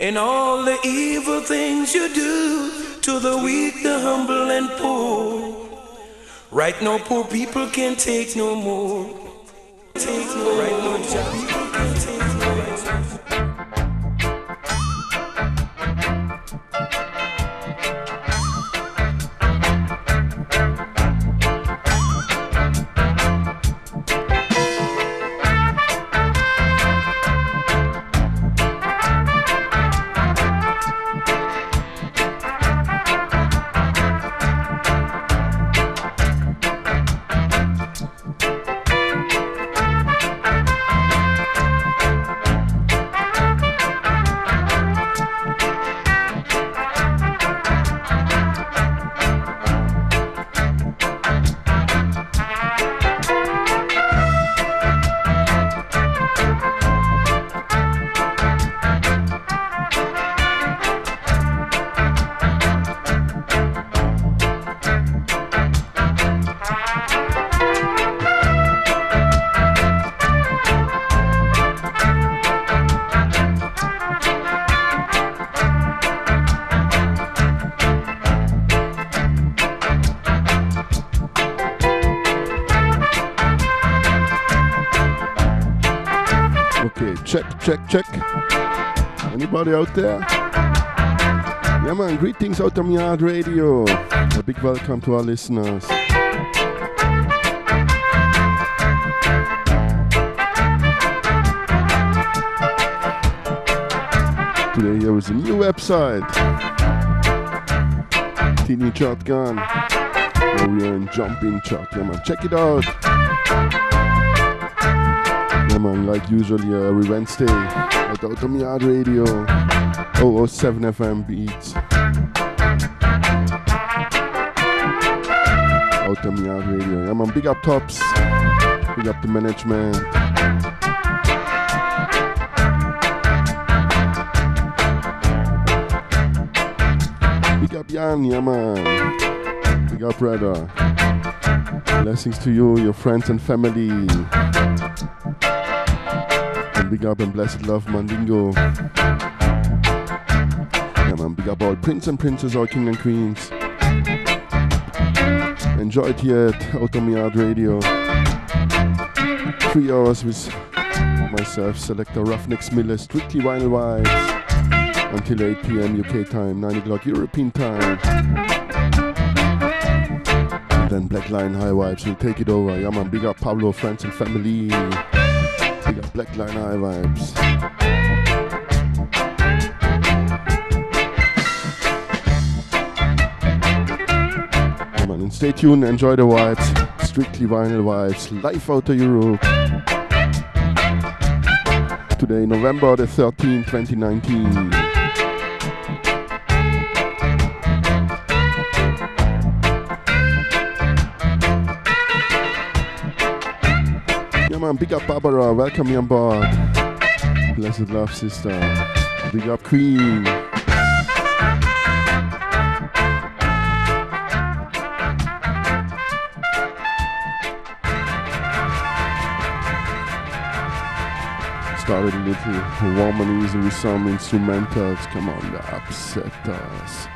And all the evil things you do to the weak, the humble, and poor. Right now, poor people can't take no more. Take no right now, Anybody out there? Yeah, man, greetings out of Yard Radio. A big welcome to our listeners. Today there is a new website. Teeny Shotgun. Where we are in jumping chat. Yeah, man, check it out. Yeah, man, like usually every Wednesday at Yard Radio, 007 FM Beats. Yard Radio. Yeah, man, big up tops, big up the management. Big up Jan, yeah, man. Big up, brother. Blessings to you, your friends and family big up and blessed love Mandingo. Yeah man, big up all prince and princess, all king and queens. Enjoy it here at Outta Mi Yard Radio. Three hours with myself, selector Ruffneck Miller, strictly vinyl vibes until 8 p.m. UK time, 9 o'clock European time. And then Black Line High Vibes will take it over. Yeah man, big up Pablo, friends and family. Line High Vibes. And stay tuned, enjoy the vibes. Strictly vinyl vibes, live out of Europe. Today, November the 13th, 2019. Big up Barbara, welcome you on board. Blessed love, sister. Big up Queen. Started a little easy with some instrumentals. Come on, upset us.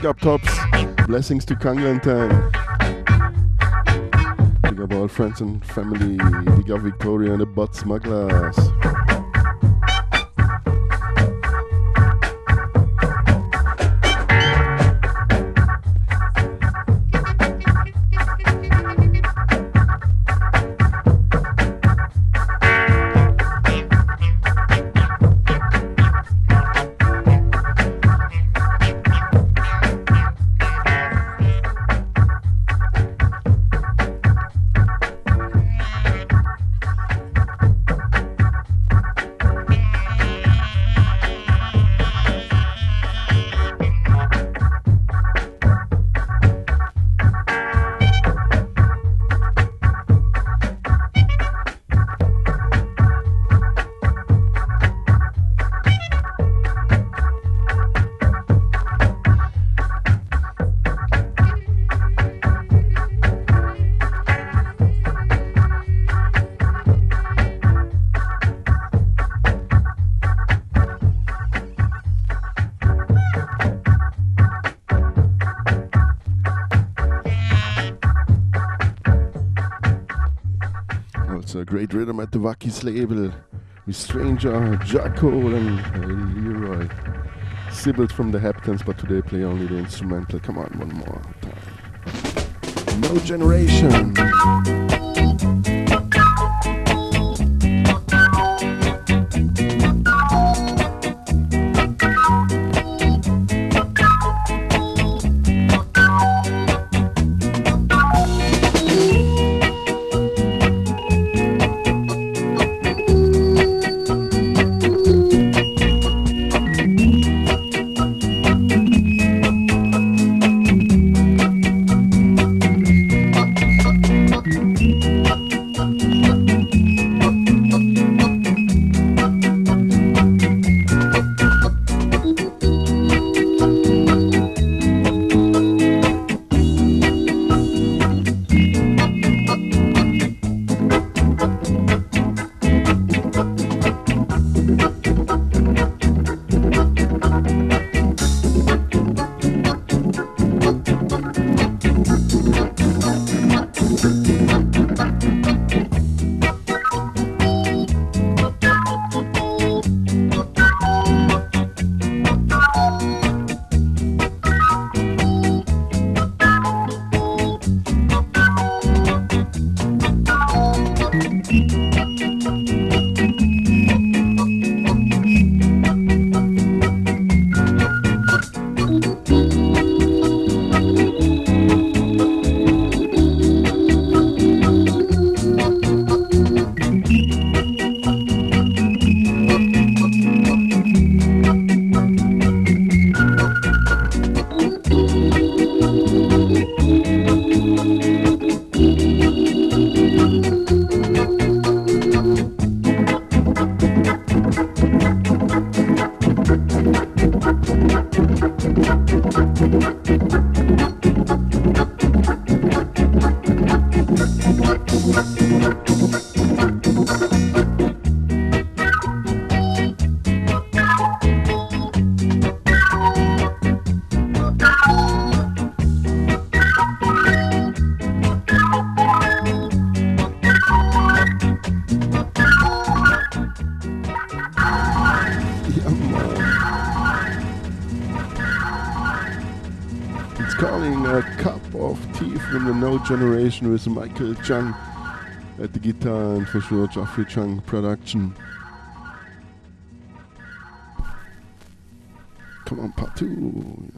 Big up tops. Blessings to Kangan time. Big up all friends and family. Big up Victoria and the butt smugglers. Great rhythm at the Wackie's label with Stranger, Jaco, and Leroy. Sibbles from the Heptones, but today play only the instrumental. Come on, one more time. No Generation. Generation with Michael Chung at the guitar and for sure Geoffrey Chung production. Come on, part two.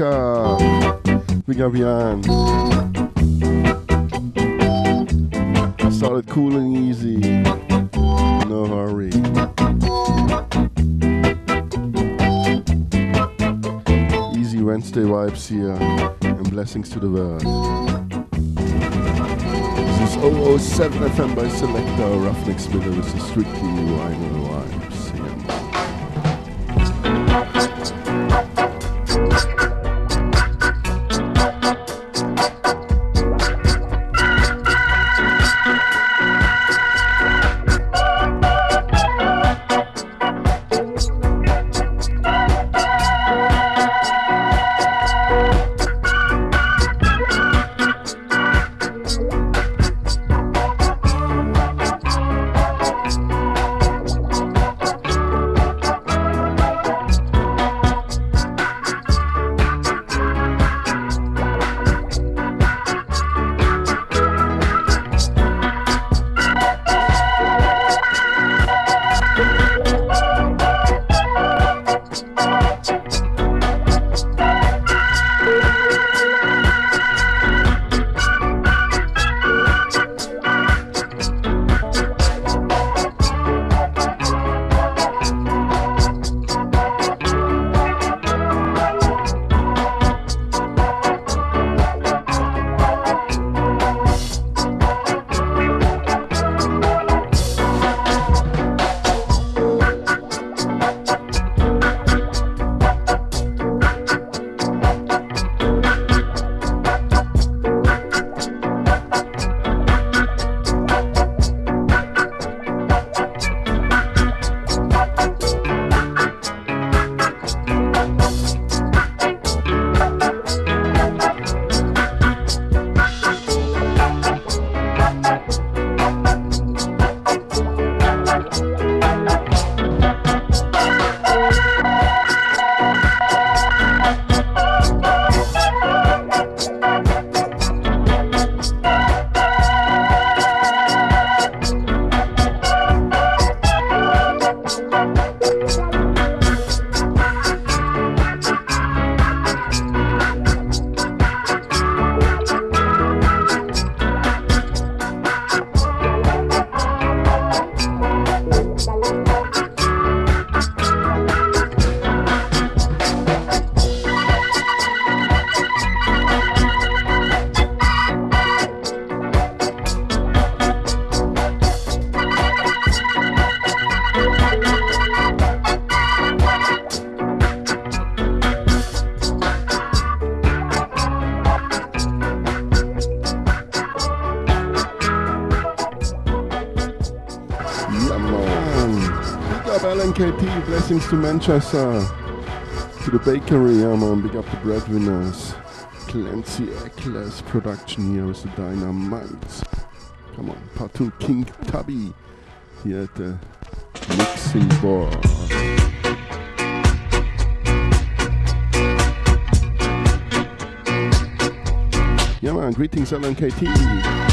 Shakalaka. Big up Jan. Started cool and easy. No hurry. Easy Wednesday vibes here and blessings to the world. This is 007 FM by Selector Ruffneck Spinner. This is strictly vinyl vibes. To Manchester, to the bakery, yeah man, big up the breadwinners. Clancy Eccles production here with the Dynamite. Come on, part two, King Tubby here at the mixing board. Yeah man, greetings LNKT.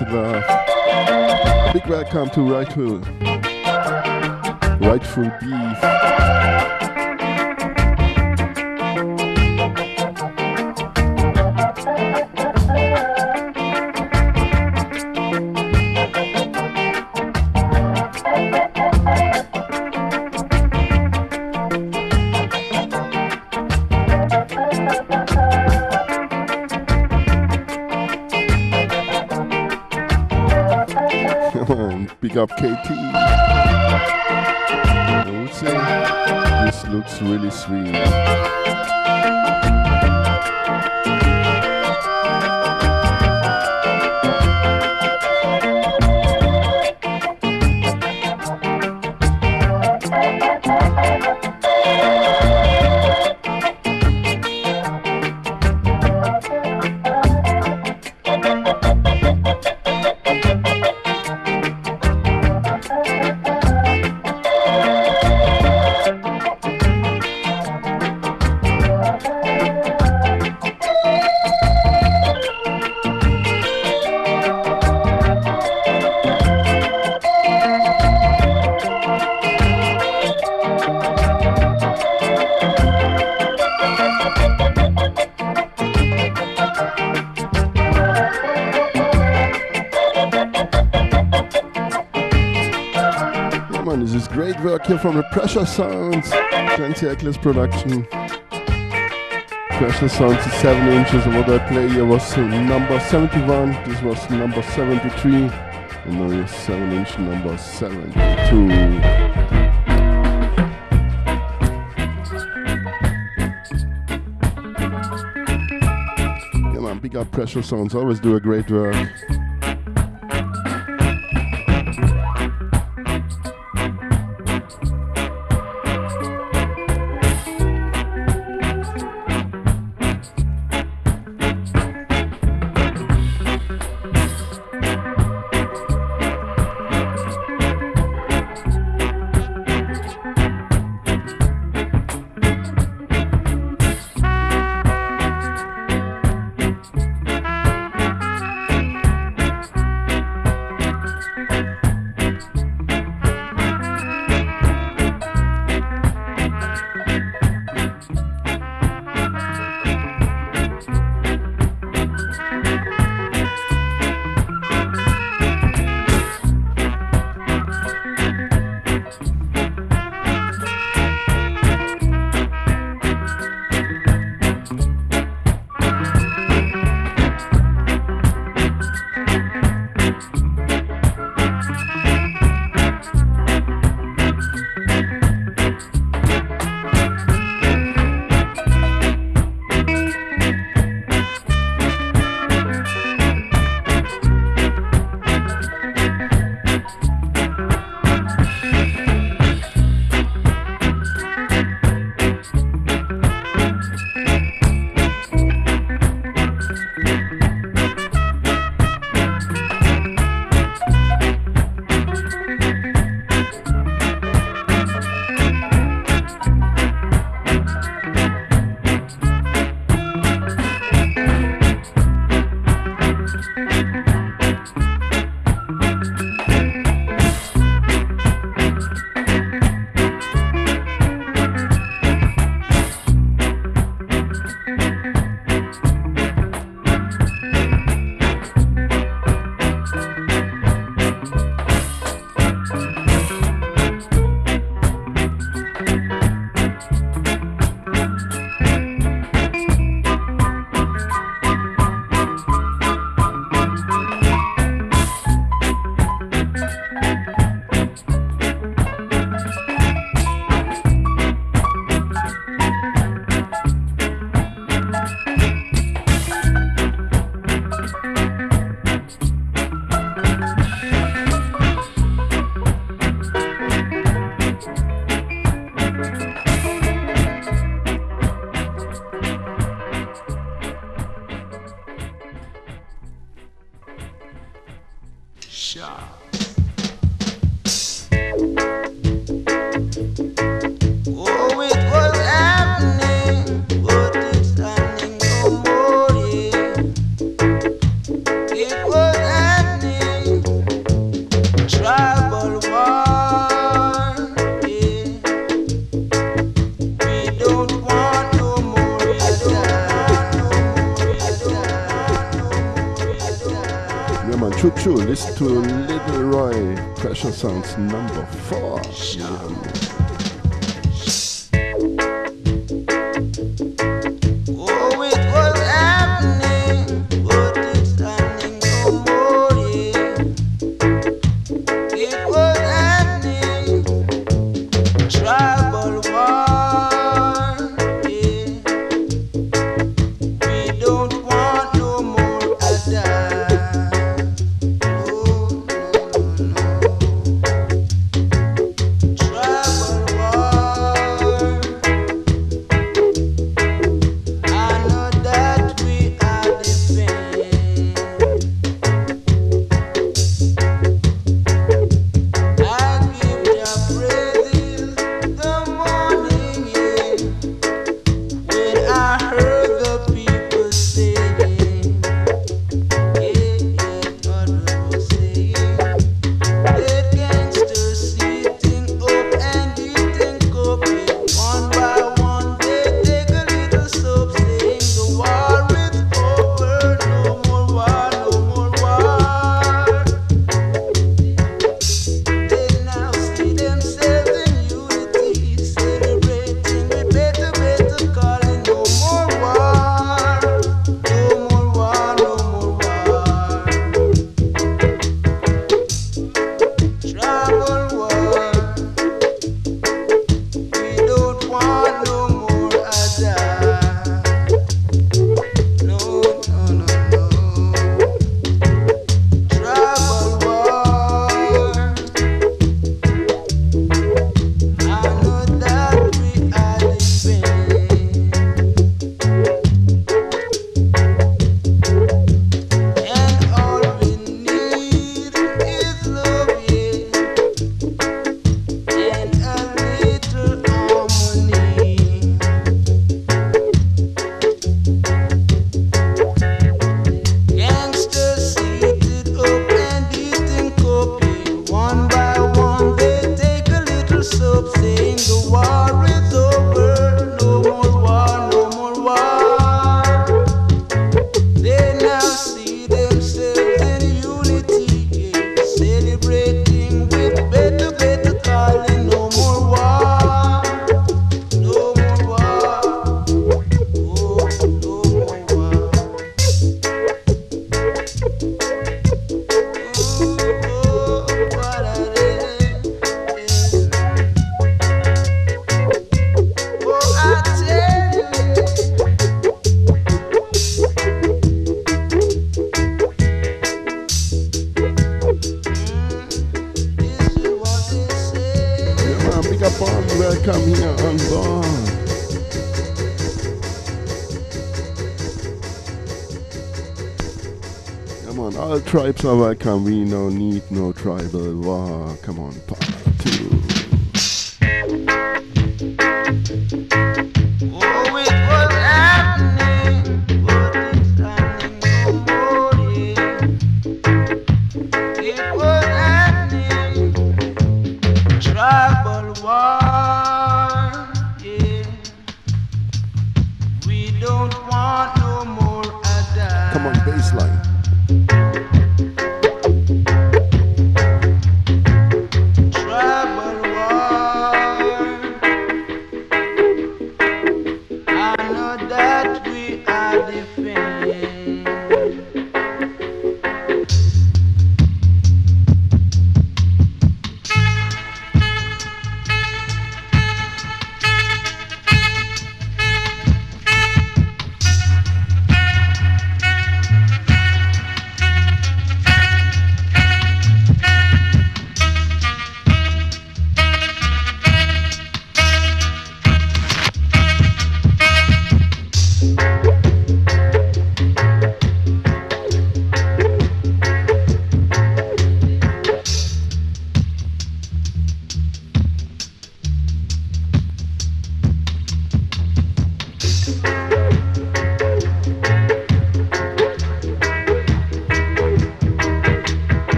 And love. Big welcome to Rightful. Rightful Beef. Big up KT. I would say this looks really sweet. From the Pressure Sounds, Clancy Eccles production. Pressure Sounds is 7 inches, and what I play here was number 71, this was number 73, and now is 7 inch number 72. Come on, big up Pressure Sounds, always do a great work. To Little Roy. Pressure Sounds number four. Yeah. Tribes are welcome. We no need no tribal war. Come on,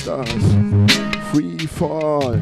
Stars. Free Fall.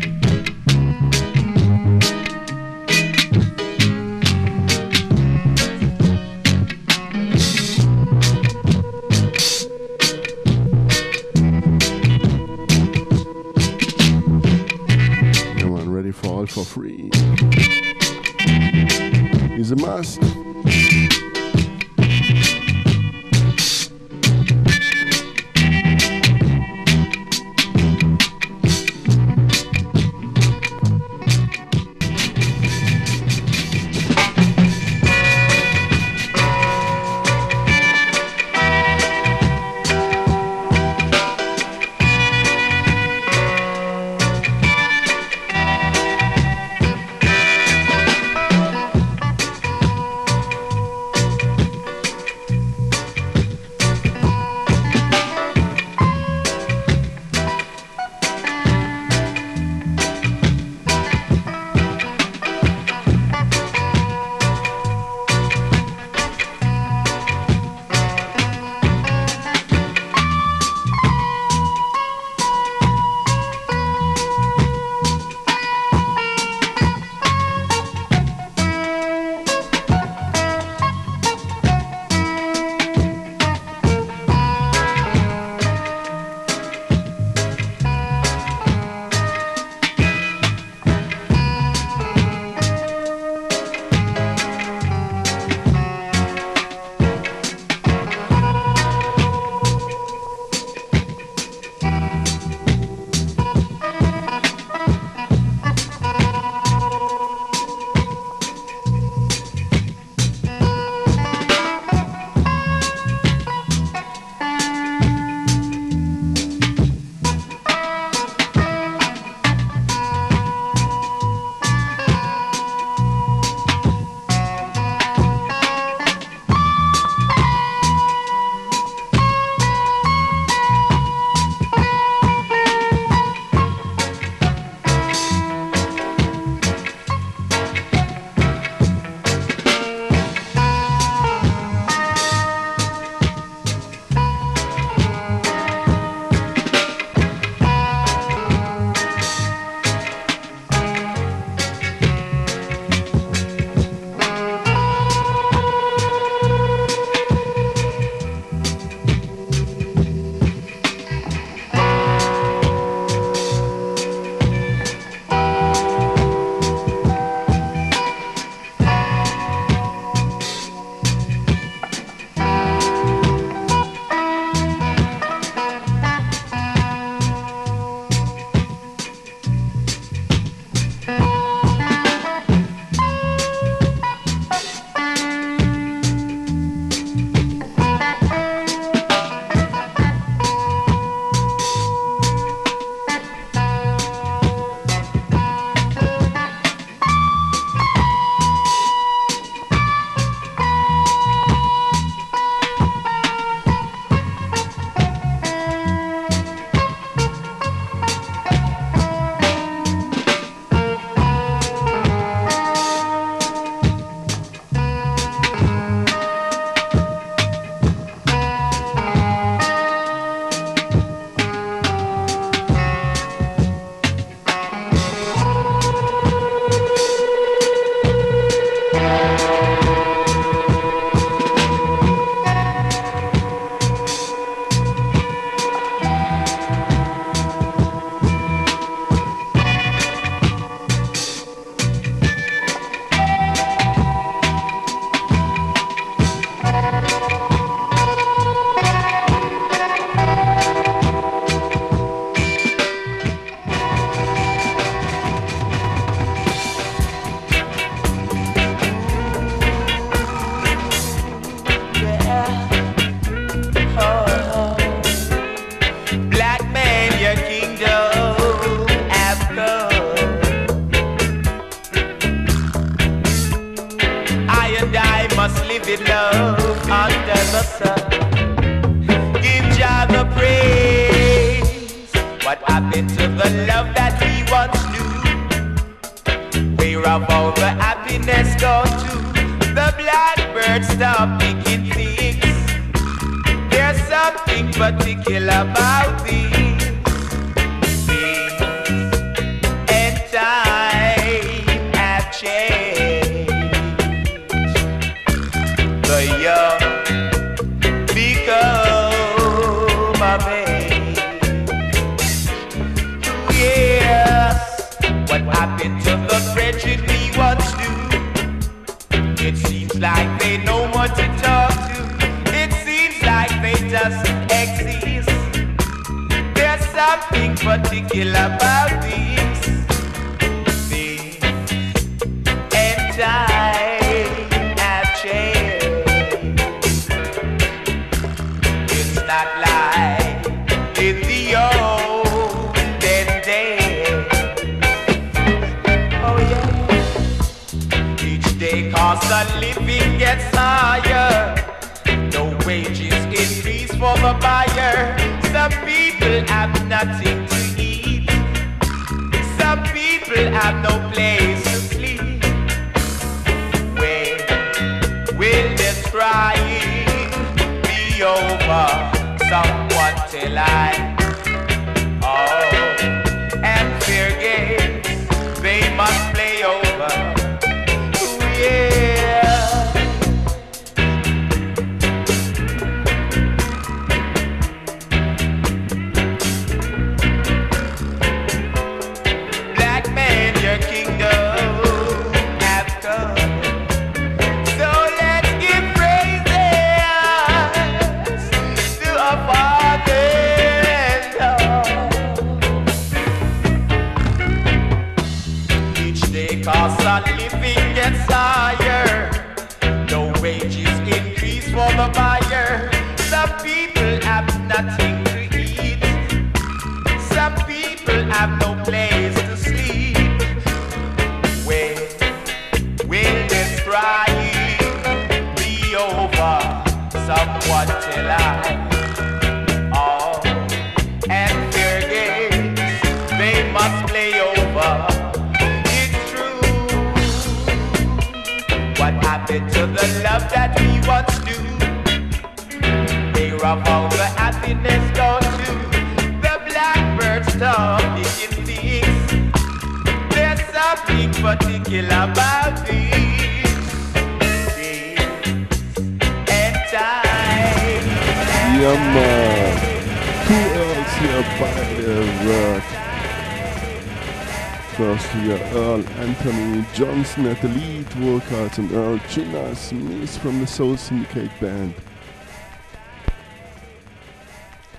Chinna Smith from the Soul Syndicate band.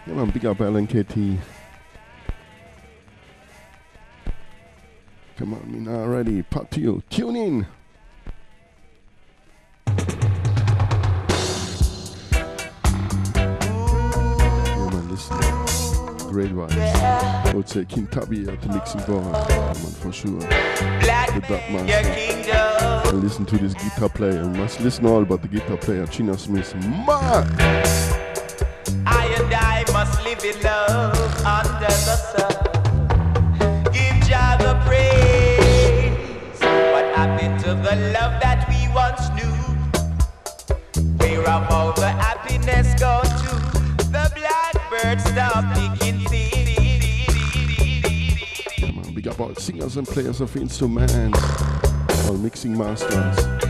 Yeah, man, big up LNKT. Come on, now ready. Part to you. Tune in. Yeah, man, listen. Great vibes. I would say King Tubby at the mixing board. Yeah, man, for sure. Black The Dark Master. And listen to this guitar player. You must listen all about the guitar player, Chinna Smith. Man! I and I must live in love under the sun. Give Jah the praise. What happened to the love that we once knew? Where have all the happiness gone to? The blackbird stopped picking big up all singers and players of instruments. All mixing masters.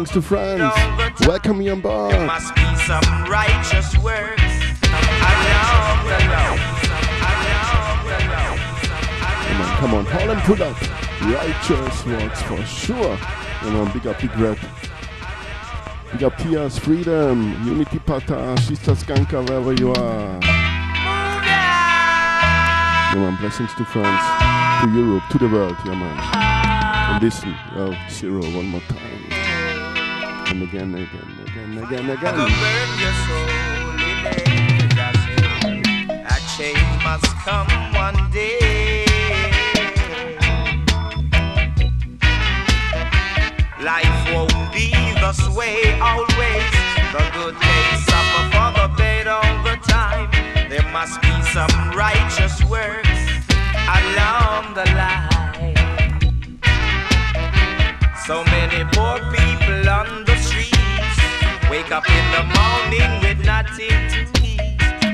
Blessings to France. Welcome me on board. There must be some righteous works along the road. Along. Come on, come on, Holland pull up. Righteous works for sure. Come on, big up Big Red. Big up Tia's Freedom, Unity Pata, Sister Skanka, wherever you are. Yeah, man, blessings to France, to Europe, to the world, yeah, man. And listen, Earl Zero, one more time. And again, again, again, again, I again. burn your soul in it. I say, A change must come one day. Life won't be this way always. The good things suffer for the bad all the time. There must be some righteous works along the line. So many poor people on wake up in the morning with nothing to eat.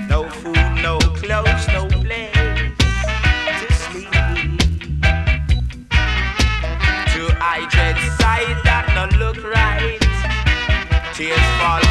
No food, no clothes, no place to sleep. To I dread sight that no look right. Tears fall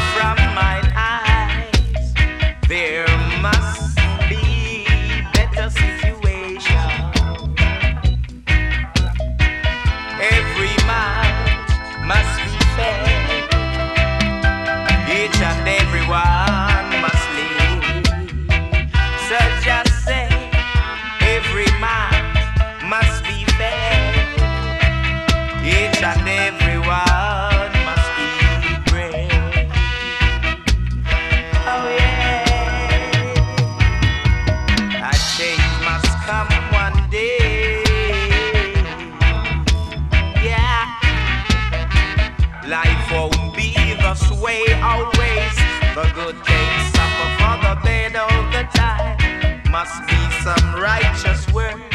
good things suffer for the bad all the time. Must be some righteous works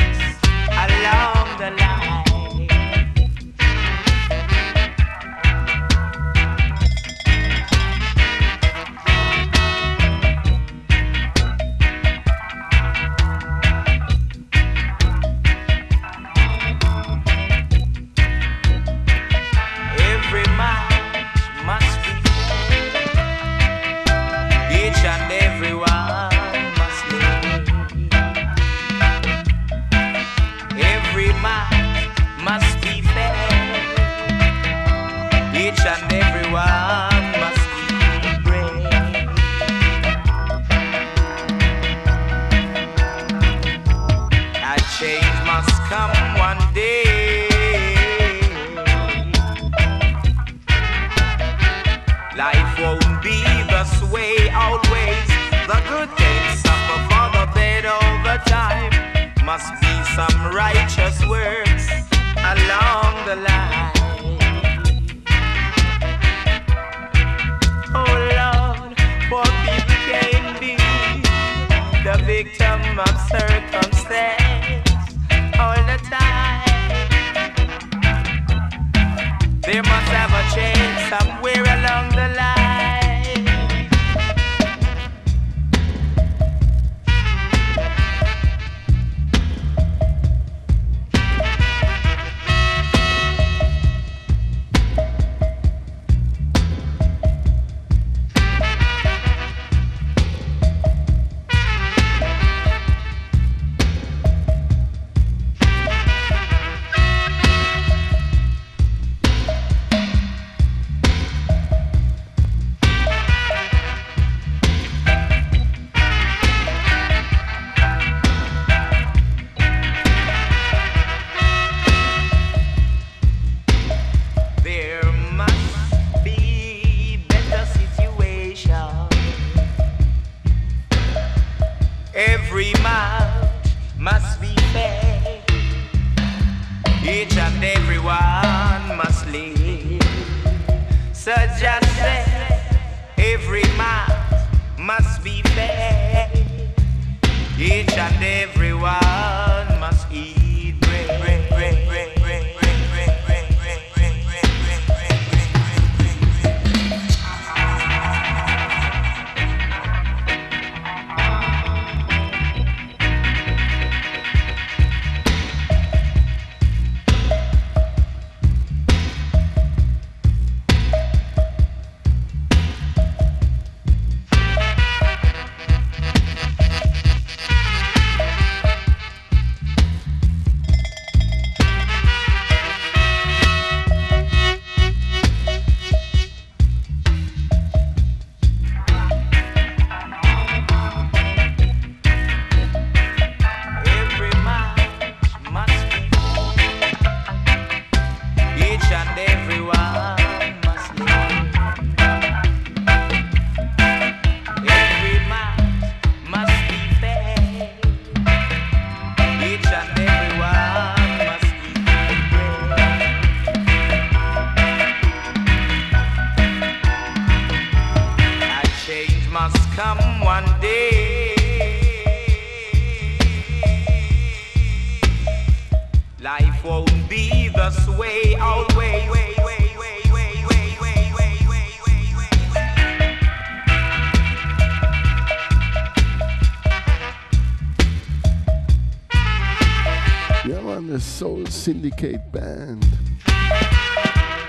Syndicate Band.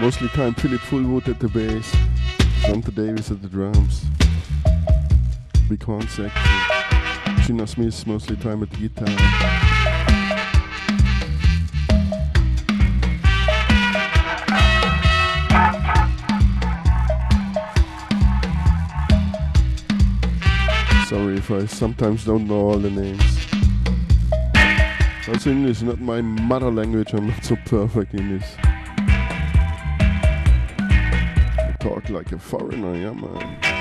Mostly time Philip Fullwood at the bass, Jonatha Davis at the drums, big horn section, Chinna Smith mostly time at the guitar. Sorry if I sometimes don't know all the names. Also English is not my mother language, I'm not so perfect in this. I talk like a foreigner, yeah man.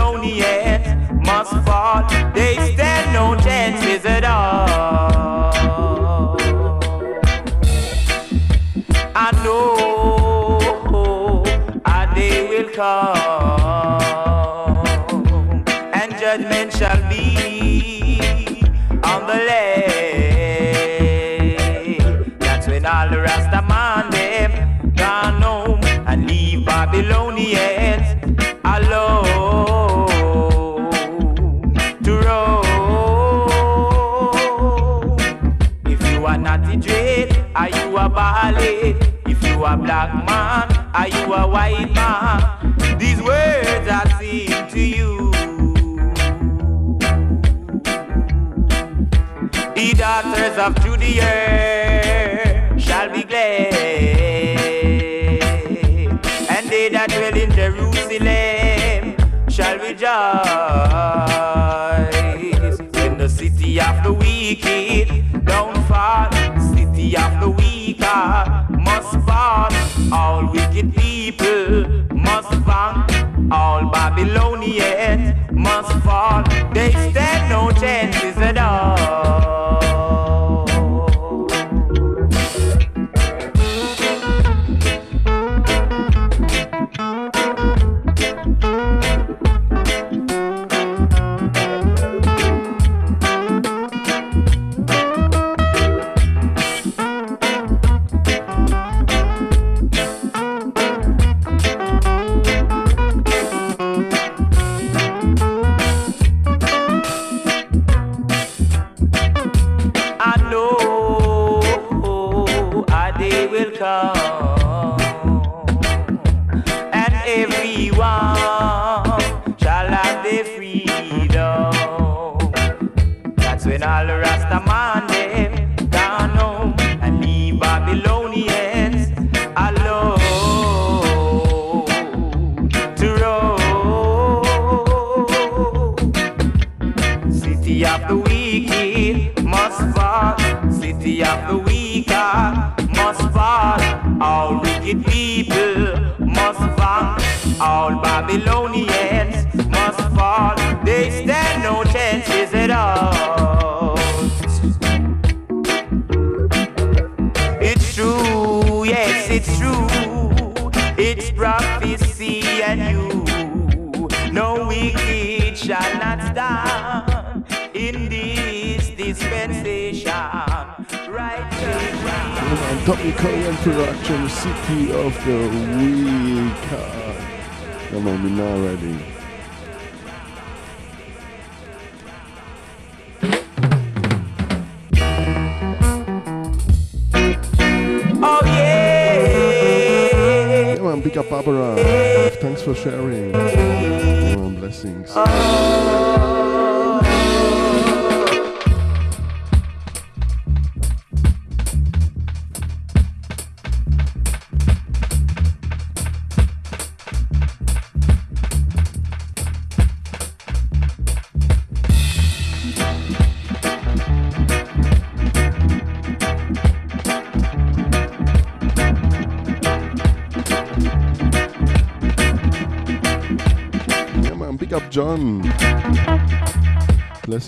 Babylonians must fall. They stand no chances at all. I know a day will come a black man? Are you a white man? These words I sing to you. The daughters of Judea shall be glad, and they that dwell in Jerusalem shall rejoice. In the city of the wicked All wicked people must fall. All Babylonians must fall. They stand no chances at all. City of the Week. Uh, come on, we're now ready.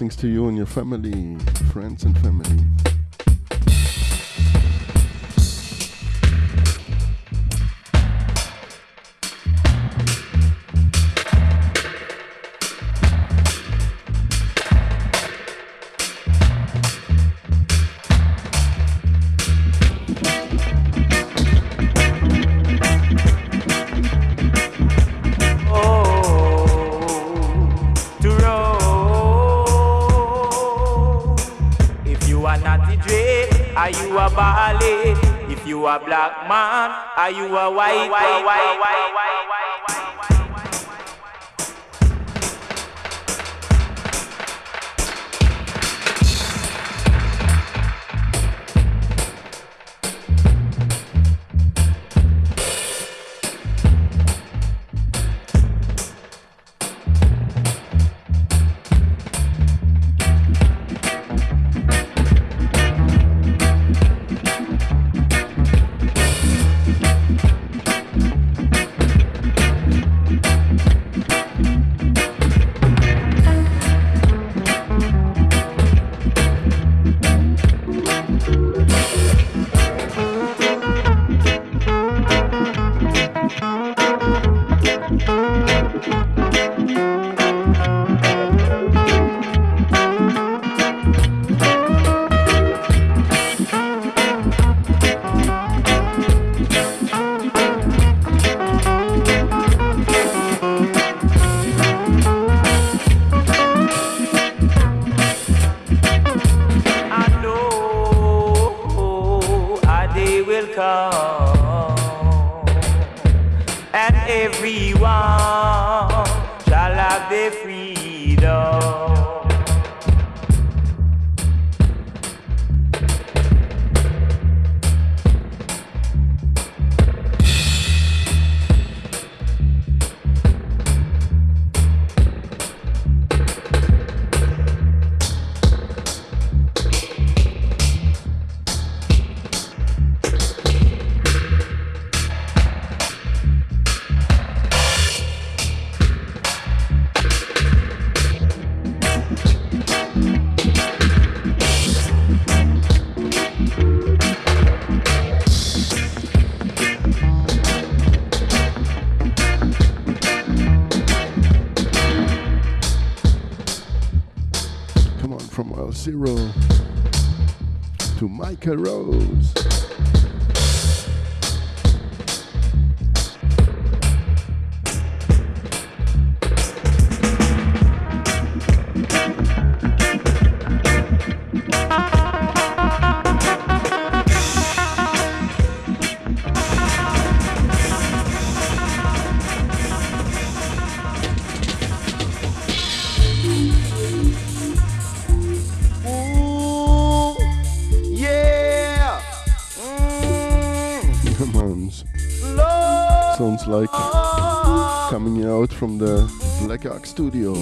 Blessings to you and your family, friends and family. Everyone shall have their freedom. To Michael Rose. From the Black Ark studio.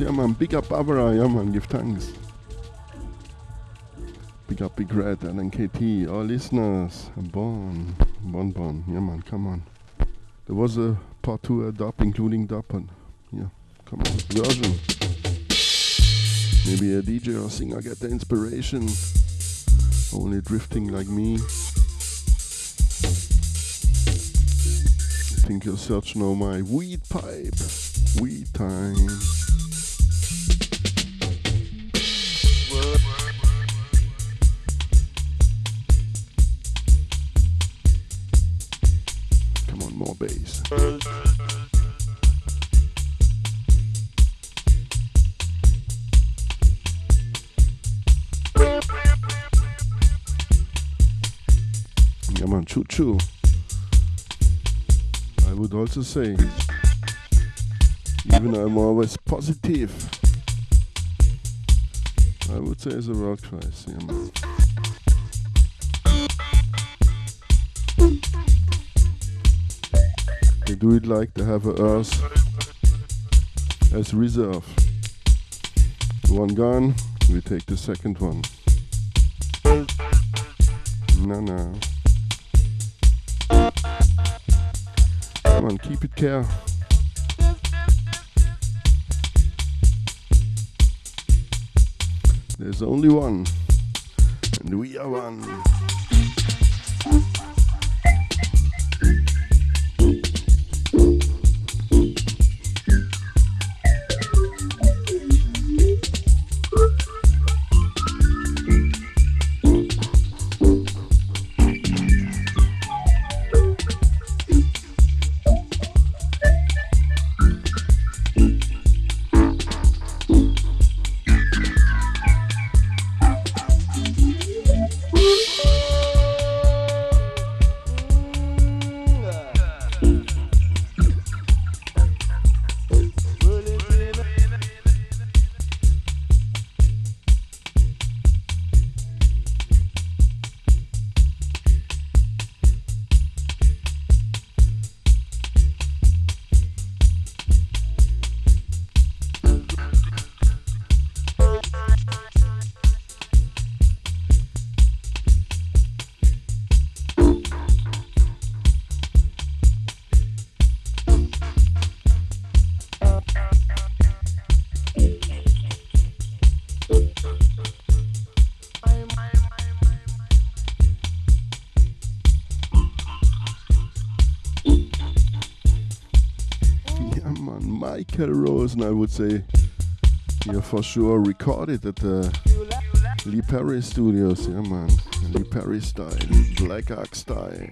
Yeah, man. Big up Barbara. Yeah, man. Give thanks. Big up Big Red, and KT, all listeners. Bon, bon, bon. Yeah, man. Come on. There was a part two a dub, including dub, and yeah, come on. Version. Maybe a DJ or singer get the inspiration. Only drifting like me. I think you're searching on my weed pipe. Weed time. Would say, even though I'm always positive, I would say it's a. Yeah, man. They do it like they have a earth as reserve. One gone, we take the second one. No, no. Come keep it care. There's only one, and we are one. I would say. Yeah, for sure, recorded at the Lee Perry Studios. Yeah, man, Lee Perry style, Black Ark style.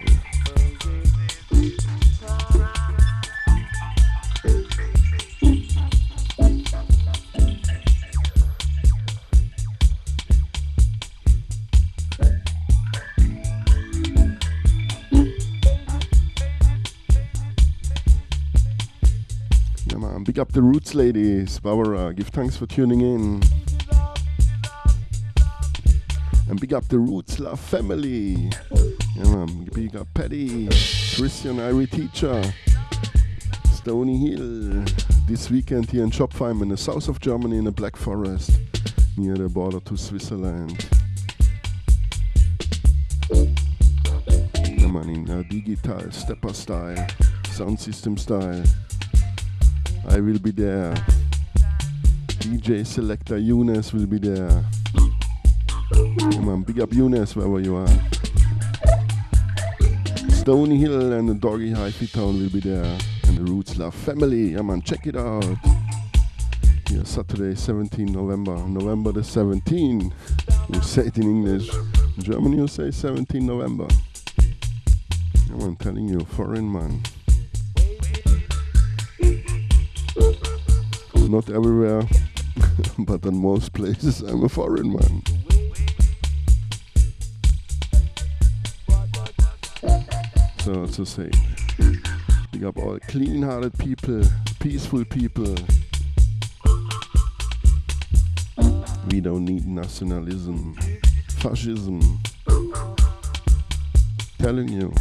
Roots ladies, Barbara. Give thanks for tuning in. And big up the Roots Love family. Yeah, big up Paddy, Christian Irie teacher, Stony Hill. This weekend here in Schopfheim in the south of Germany in the Black Forest, near the border to Switzerland. Yeah, man, in uh, digital, stepper style, sound system style. I will be there. DJ selector Eunice will be there. Come on, big up Eunice wherever you are. Stony Hill and the Doggy High Fit Town will be there. And the Roots Love family. Yeah man, check it out. Here Saturday 17 November. November the 17th. We say it in English. In German you say 17 November. I'm telling you, foreign man. Not everywhere, but in most places I'm a foreign man. So to say, big up all clean-hearted people, peaceful people. We don't need nationalism, fascism. Telling you,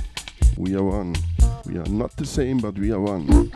we are one. We are not the same, but we are one.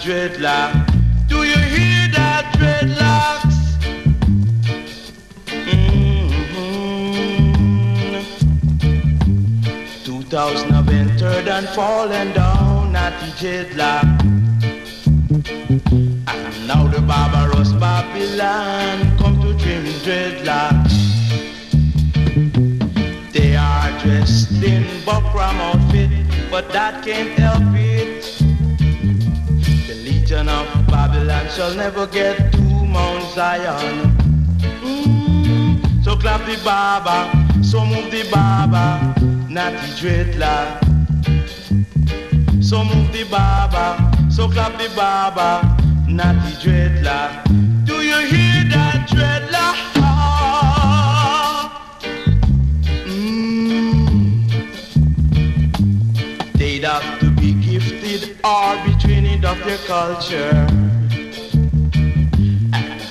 Dreadlock. Do you hear that dreadlocks? Mm-hmm. 2000 have entered and fallen down, at the dreadlock. And now the barbarous Babylon come to dream dreadlocks. They are dressed in buckram outfit, but that can't help it. Babylon shall never get to Mount Zion. Mm, so clap the baba, so move the baba, natty dreadlock. So move the baba, so clap the baba, natty dreadlock. Do you hear that dreadlock? Mm. They'd have to be gifted or be trained of their culture.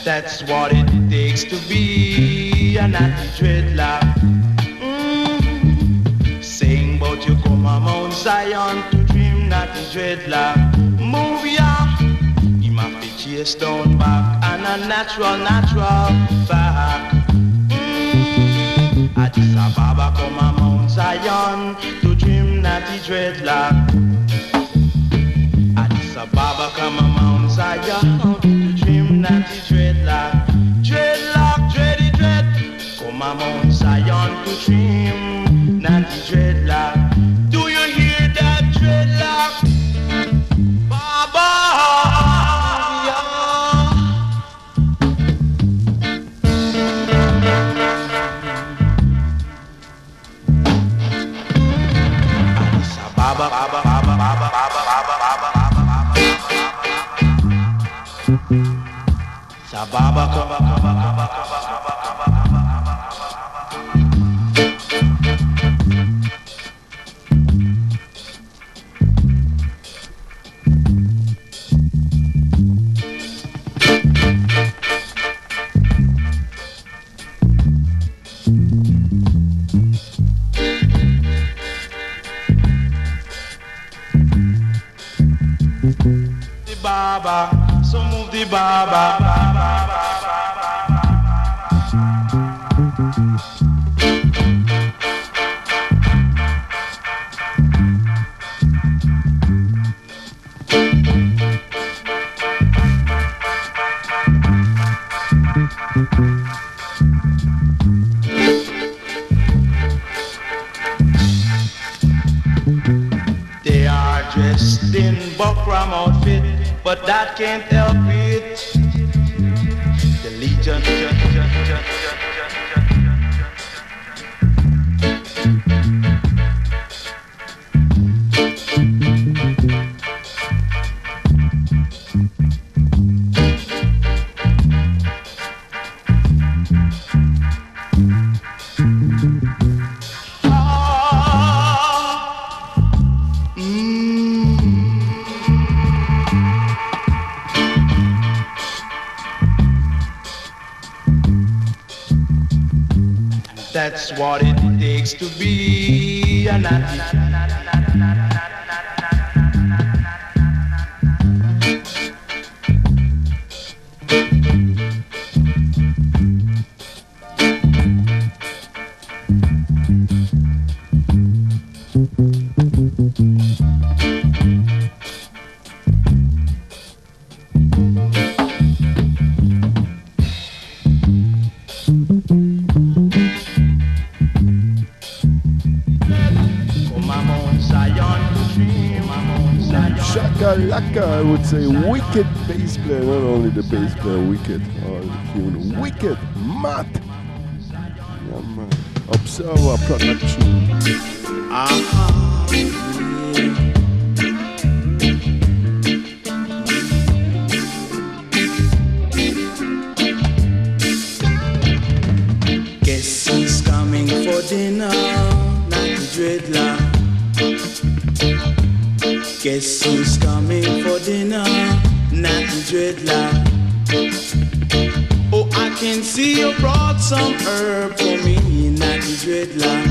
That's what it takes to be a natty dreadlock. Mm. Saying about you come a Mount Zion to dream natty dreadlock. Move ya. Him have to chase down back and a natural, natural fact. Mm. Addis Ababa come a Mount Zion to dream natty dreadlock. Addis Ababa come a Mount Zion A Mount Zion to dream natty dreadlock. Do you hear that dreadlock? Baba. Addis Ababa, Ababa, Ababa, Ababa, Ababa, Ababa, Ababa, Sababa, Kaba, Kaba, Kaba, like I would say, wicked bass player. Not only the bass player, wicked, Oh, human, wicked, mad. Yeah, man. Observer production. Ah. dinner, not the dreadlock. Guess who's coming? Oh, I can see you brought some herb for me, in Natty Dreadlock.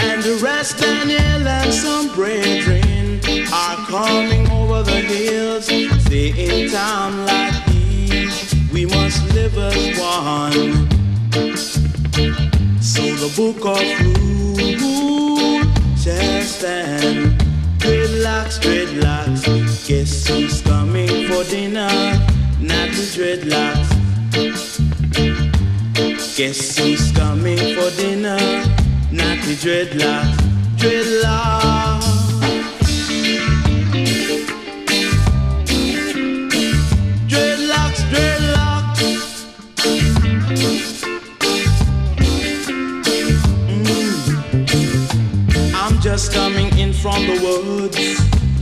And the rest, Daniel and some brethren are coming over the hills. Stay in town like these, we must live as one. So the book of rule shall stand. Dreadlocks, dreadlocks, dinner? Not dreadlocks. Guess who's coming for dinner? Not the dreadlocks, dreadlocks. Mm. I'm just coming in from the woods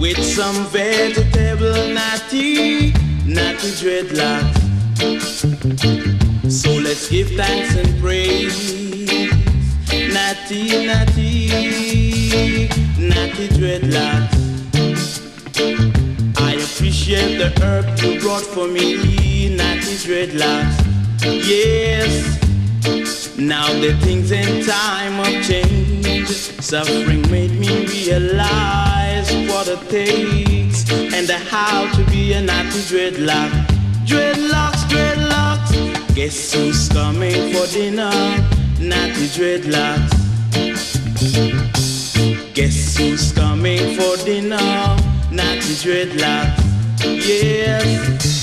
with some vegetable natty, natty dreadlocks. So let's give thanks and praise. Natty, natty, natty dreadlocks. I appreciate the herb you brought for me, natty dreadlocks. Yes, now the things in time have changed. Suffering made me realize what it takes and how to be a natty dreadlock. Dreadlocks, dreadlocks. Guess who's coming for dinner? Natty dreadlocks. Guess who's coming for dinner? Natty dreadlocks. Yes.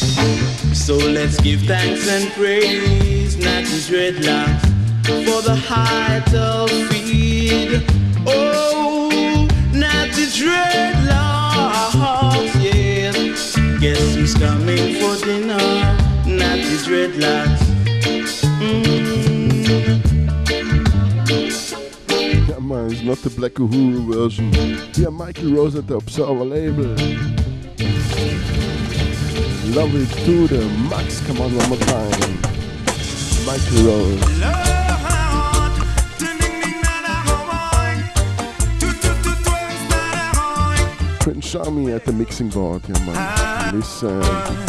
So let's give thanks and praise, Natty dreadlocks, for the height of feed. Oh, Natty dreadlocks. Yes. Guess who's coming for dinner? Natty dreadlocks. Mm. Yeah, man, it's not the Black Uhuru version. Yeah, Michael Rose at the Observer label. Love it to the max. Come on, one more time. Michael Rose. Prince Jammy at the mixing board. Yeah, man. Ah. Listen.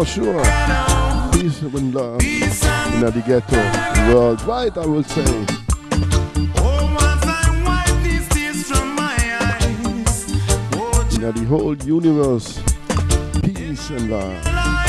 For sure. Peace and love in the ghetto. Worldwide, I would say. In the whole universe. Peace and love.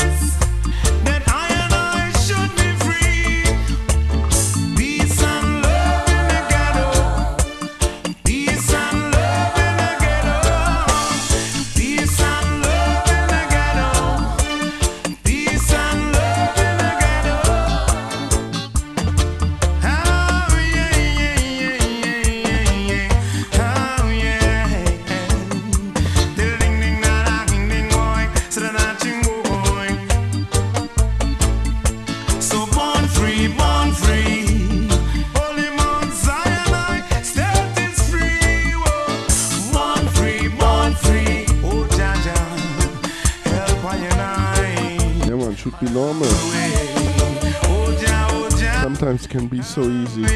Can be so easy.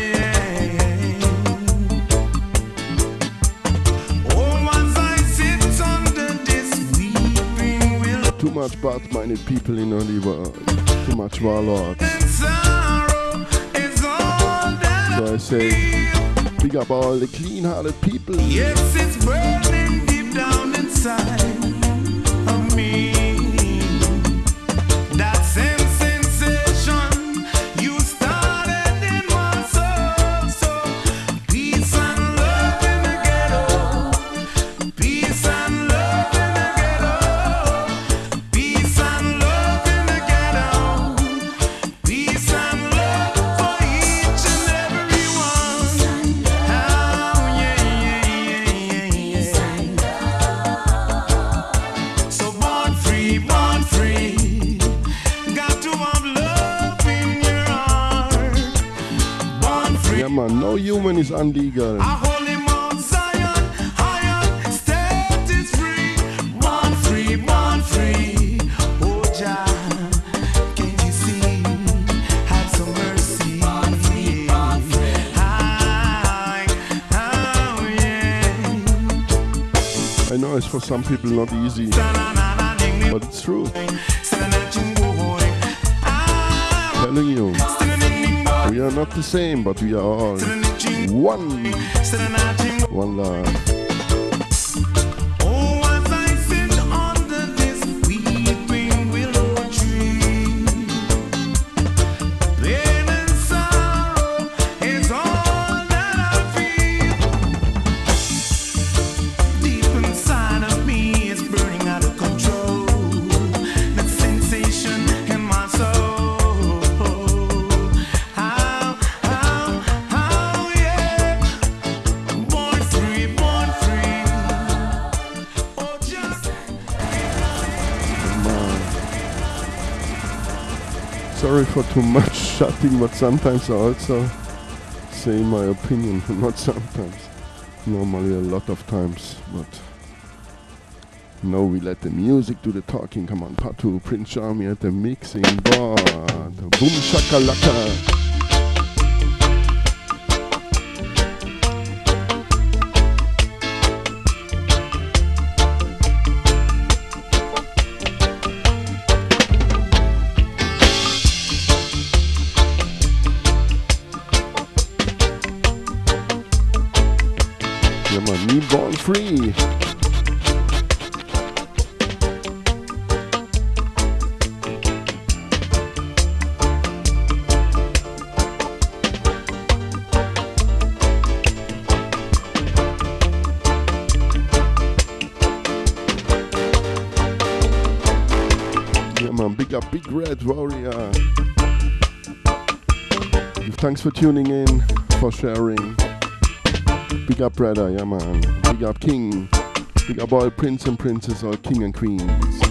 Too much bad-minded people in the world. Too much warlords. So I say, big up all the clean-hearted people. Yes, it's burning deep down inside oh, yeah. I know it's for some people not easy, but it's true. sa-na-na-ching, boy. Telling you, we are not the same, but we are all one, one love. For too much shouting, but sometimes I also say my opinion. Not sometimes. Normally a lot of times, but no, we let the music do the talking. Come on, Patu, Prince Jammy at the mixing board. Boom shakalaka. Thanks for tuning in, for sharing. Big up, brother, yeah, man. Big up, king. Big up, all prince and princess, all king and queens.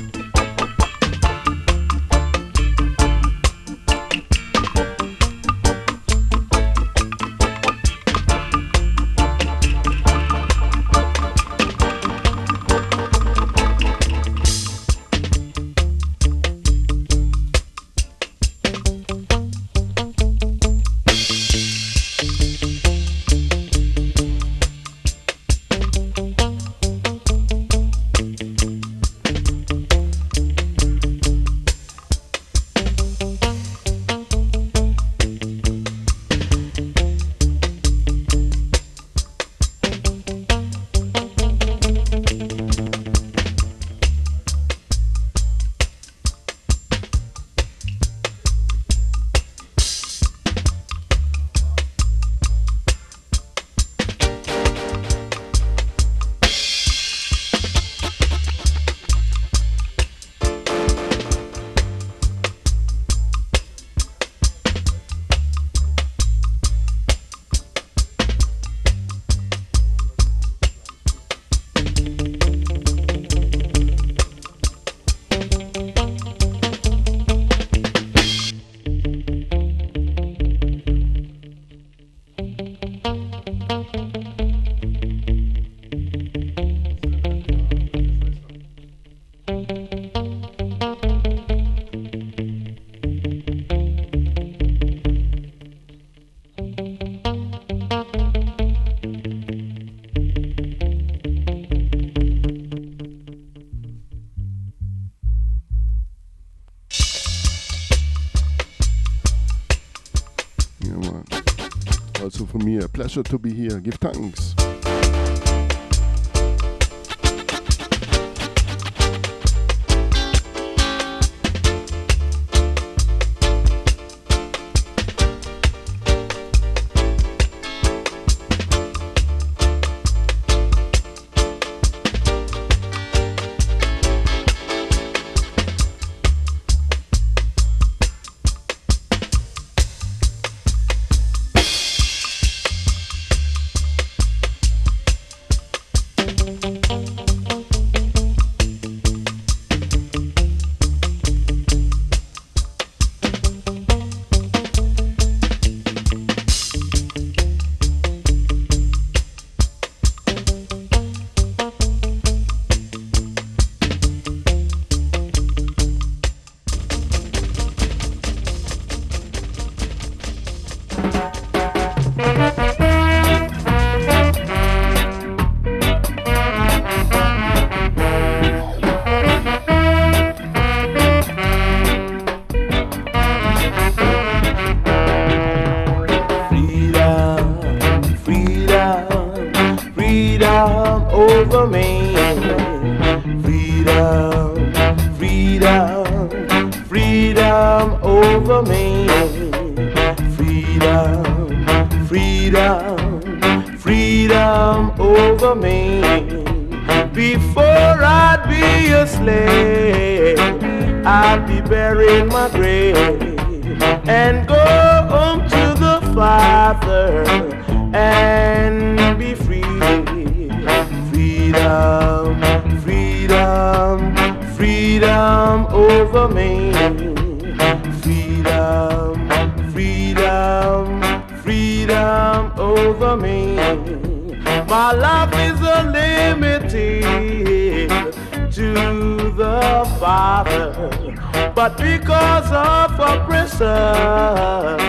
Pleasure to be here. Give thanks. Over me. Freedom, freedom, freedom over me. Freedom, freedom, freedom over me. Before I'd be a slave, I'd be buried my grave and go home to the Father and me. Freedom, freedom, freedom over me. My life is unlimited to the Father, but because of oppression,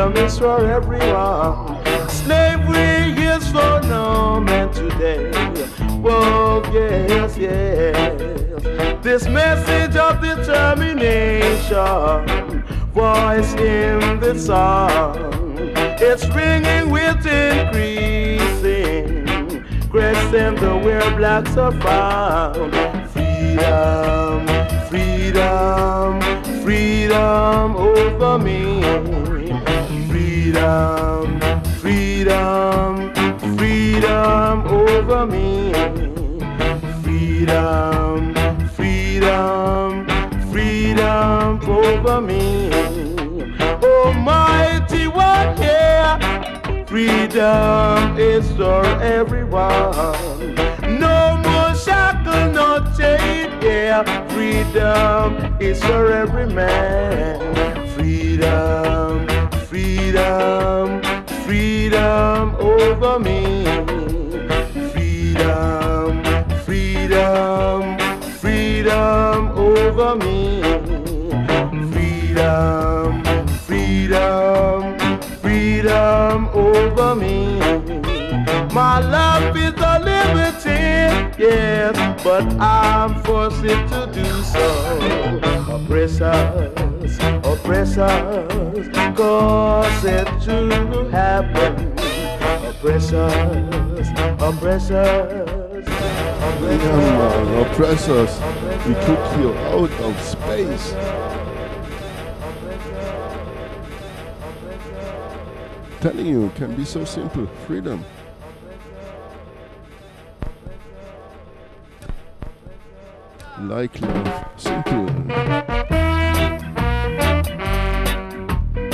freedom is for everyone. Slavery is for no man today. Oh yes, yes. This message of determination, voice in the song, it's ringing with increasing. Crescent the where blacks are found. Freedom, freedom, freedom over me. Me. Freedom, freedom, freedom over me. Almighty one, yeah. Freedom is for everyone. No more shackle, no chain, yeah. Freedom is for every man. But I'm forced to do so. Oppressors, oppressors, cause it to happen. Oppressors, oppressors, man, oppressors. We took you out of space. Telling you, can be so simple. Freedom. Like love. Simple.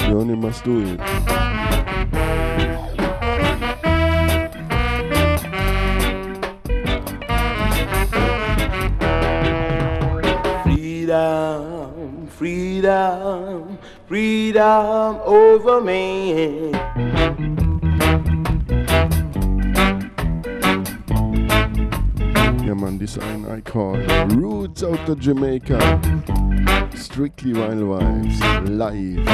You only must do it. Freedom, freedom, freedom over me. Roots out of Jamaica. Strictly Wild. Live.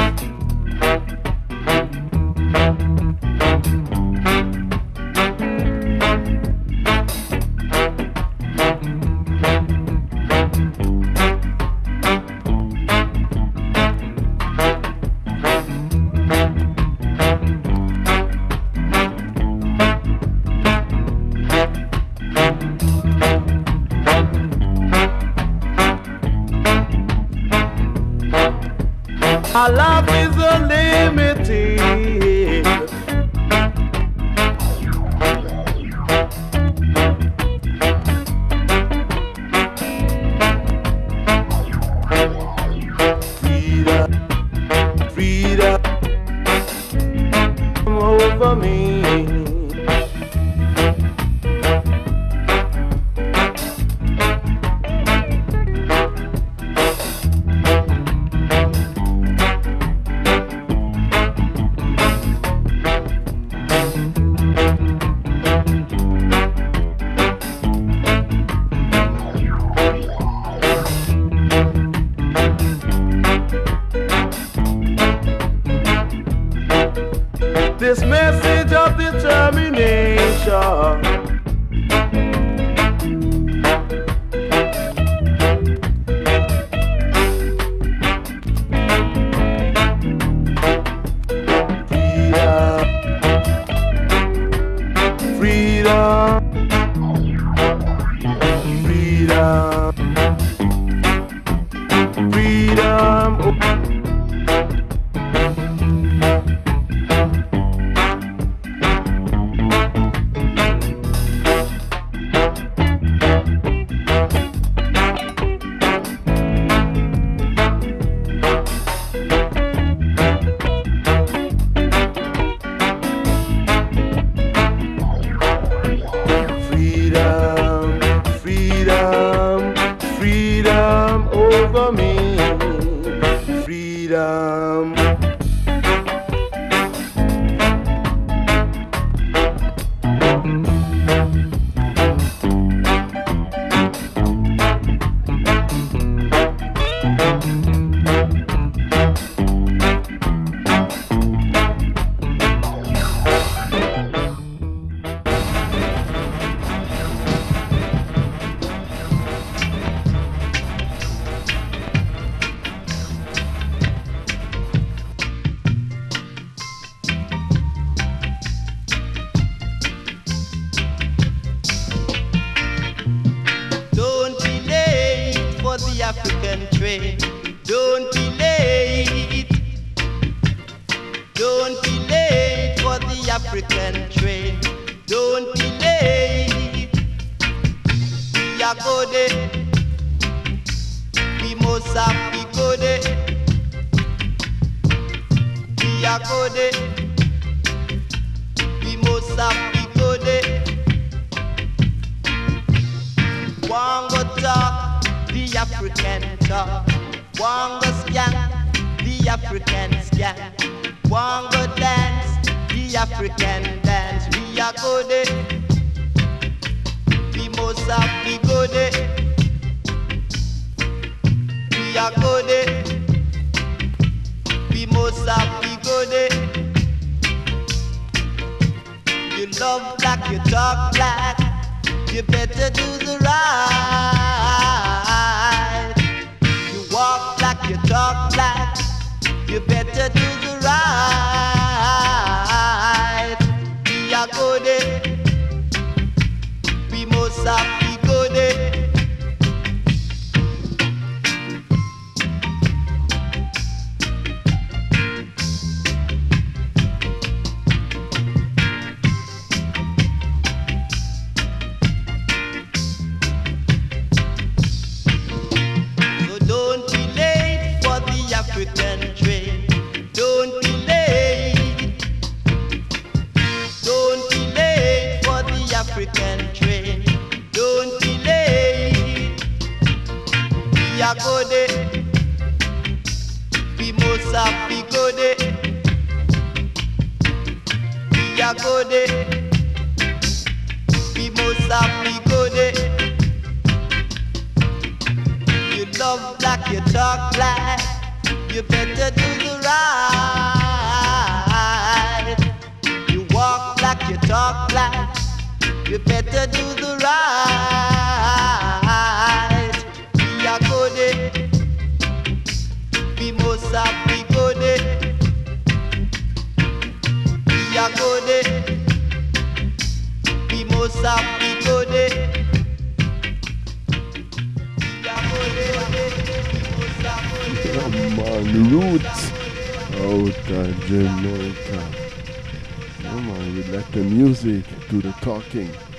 Talking.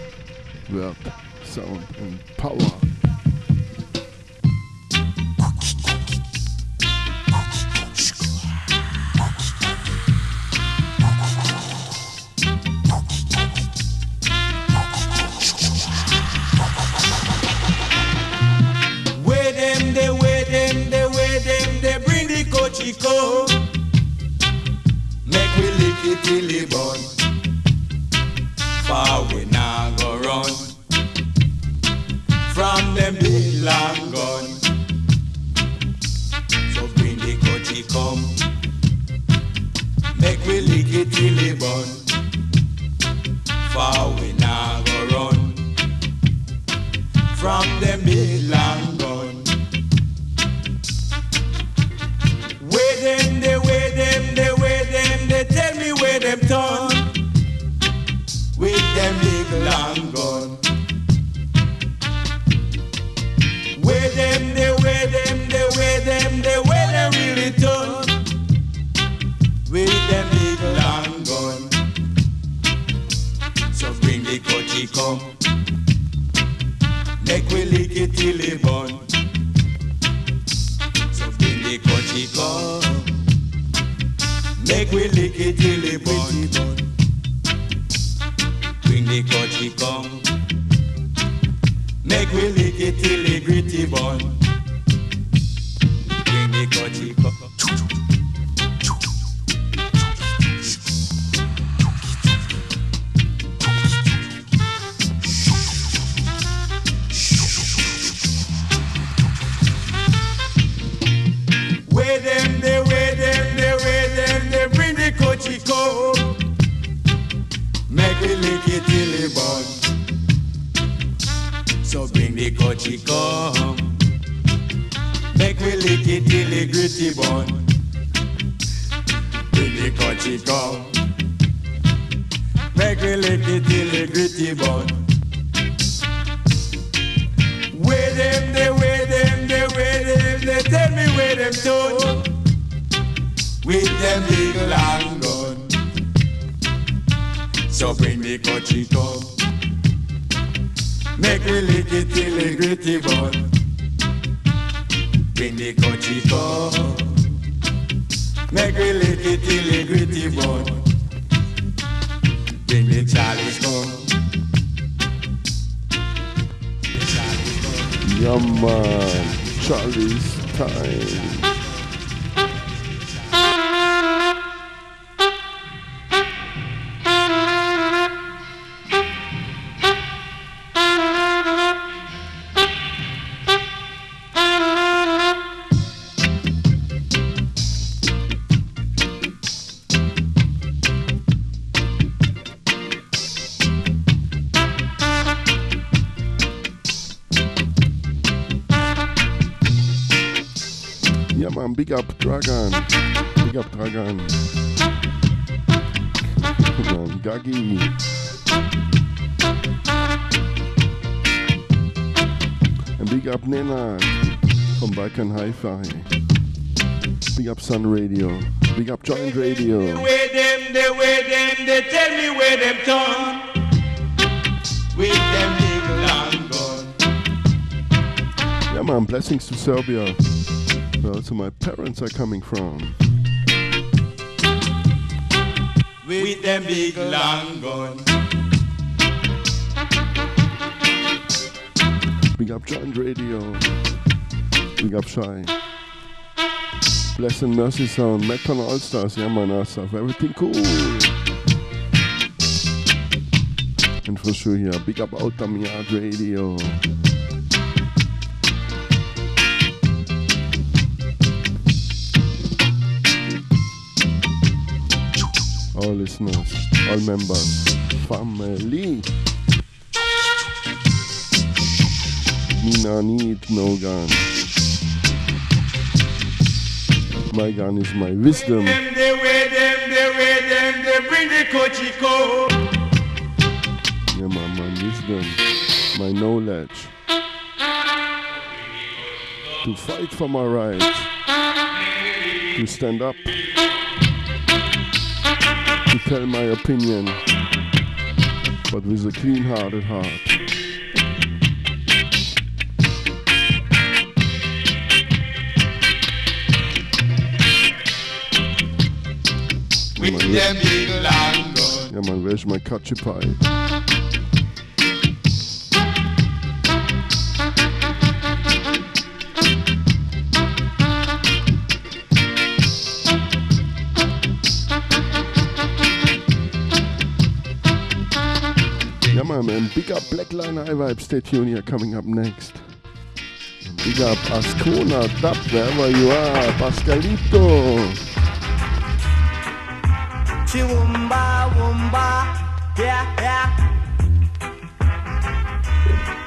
The coachy come. Make we lick it till it gritty bun. Bring the coachy come. Make we lick it till it gritty bun. Where them, they where them, they where them, they tell me where them turn. With them big long gun. So bring the coachy come. Make we lick it till the gritty bun. Bring the coachy come. Make we lick it till the gritty bun. Bring the chalice come. Man. Charlie's Time. Big up Dragan. Big up Dragan. Man, Gagi. And big up Nena from Balkan Hi-Fi. Big up Sun Radio. Big up Joint Radio. Where them, they where them, they tell me where them turn. With them big long gun. Yeah, man. Blessings to Serbia. Where my parents are coming from. With them big long gun. Big up Joint Radio. Big up Shy. Bless and Mercy Sound. Metcon All Stars. Yeah, man. Our stuff. Everything cool. And for sure here. Big up Outta Mi Yard Radio. All listeners, all members, family. Me nah need no gun. My gun is my wisdom. Them, they wear them, they wear them, they bring the coachy. Yeah, man, my wisdom, my knowledge. To fight for my rights. To stand up. To tell my opinion. But with a clean hearted heart. With them big long gun. Yeah, man, where's my catchy pie? Man, man, big up Blackline High Vibe. Stay tuned here, coming up next. Big up Ascona, Dub, wherever you are, Pascalito. Chiwumba, wumba, yeah, yeah.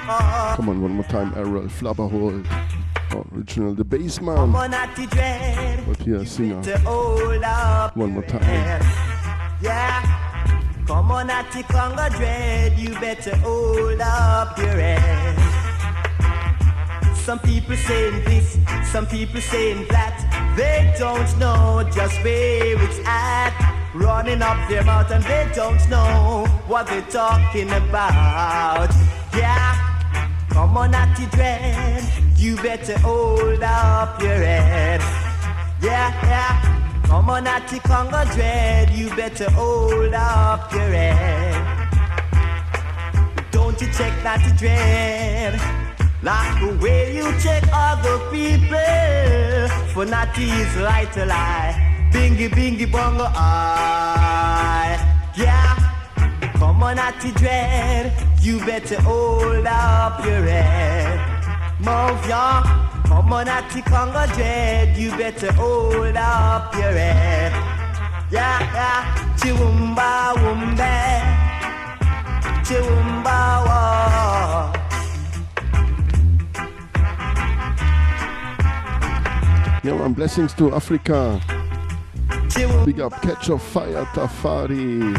Uh-huh. Come on, one more time, Errol Flabba Holt. Original, the bass man. Come on, Natty Dread. But here, singer. To hold up One more time. Yeah. Come on, Natty Congo Dread. You better hold up your head. Some people saying this, some people saying that. They don't know just where it's at. Running up their mouth and they don't know what they're talking about. Yeah. Come on, Natty Dread. You better hold up your head. Yeah, yeah. Come on, Natty Congo Dread. You better hold up your head. Don't you check Natty Dread? Like the way you check other people. For Natty is right to lie. Bingy, bingy, bongo, I. Yeah. Come on, Natty Dread. You better hold up your head. Move ya. Come on, Natty Congo Dread. You better hold up your head. Yeah, yeah. Chiwumba, wumba. Chiwumba, wa. Yeah, man, blessings to Africa. Chiwumba, Big up, catch a fire, Tafari.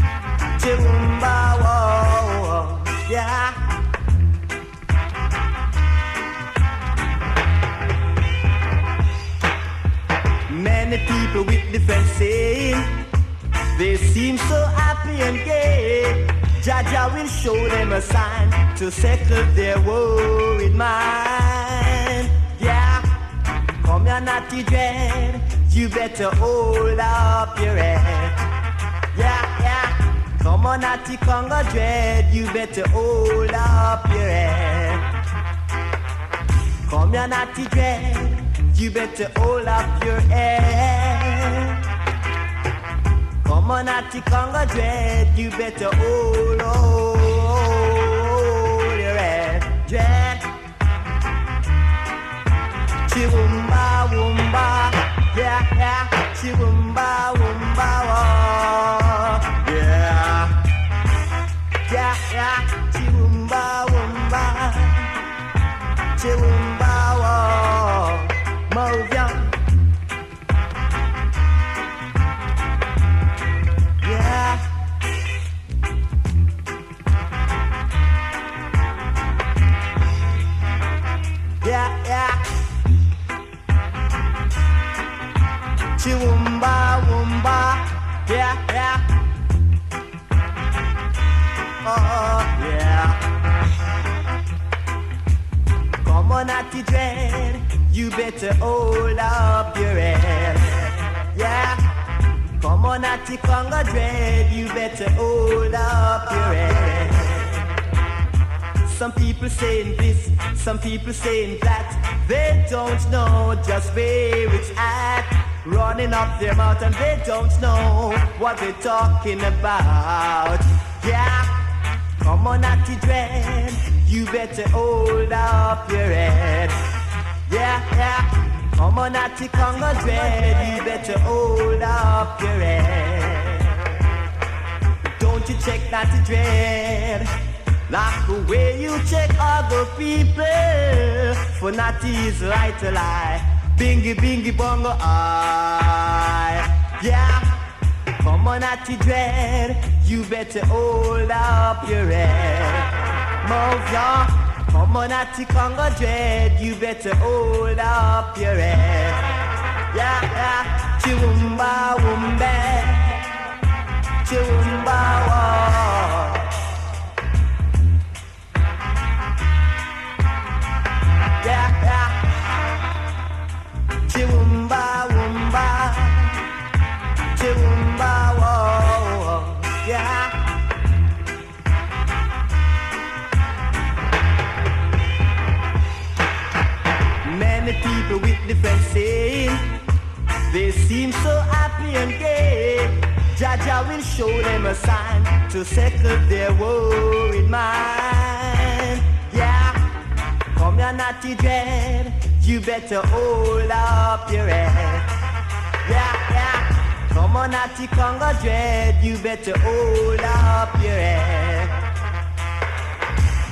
chiwumba, wa. Yeah. Many people with different saying They seem so happy and gay. Jaja will show them a sign To settle their worried mind. Yeah Come here naughty dread. You better hold up your head. Yeah, yeah Come on naughty Congo dread. You better hold up your head. Come here, naughty dread. You better hold up your head. Come on, naughty Congo dread. You better hold, hold your head. Dread. Chiwumba, wumba. Yeah, yeah. Chiwumba, wumba, oh. Yeah. Yeah, yeah. Chiwumba, wumba. Chiwumbawa, Dread, you better hold up your head. Yeah. Come on, Natty Congo Dread, you better hold up your head. Some people saying this, some people saying that. They don't know just where it's at. Running up their mouth and they don't know what they're talking about. Yeah. Come on, Natty Dread, you better hold up your head. Yeah, yeah. Come on, Natty Congo Dread, you better hold up your head. Don't you check that Natty Dread, like the way you check other people. For Natty is right to lie. Bingy, bingy, bongo, I. Yeah. Come on, Natty Dread, you better hold up your head. Move ya. Come on, Natty Congo Dread, you better hold up your head. Yeah, yeah. Chiwumba, wumba. Chiwumba, wa. Yeah, yeah. Chiwumba, wumba. Chiwumba, whoa, yeah. They seem so happy and gay. Jaja will show them a sign to settle their worried mind. Yeah, come here, naughty dread, you better hold up your head. Yeah, yeah. Come on, Natty Congo Dread, you better hold up your head.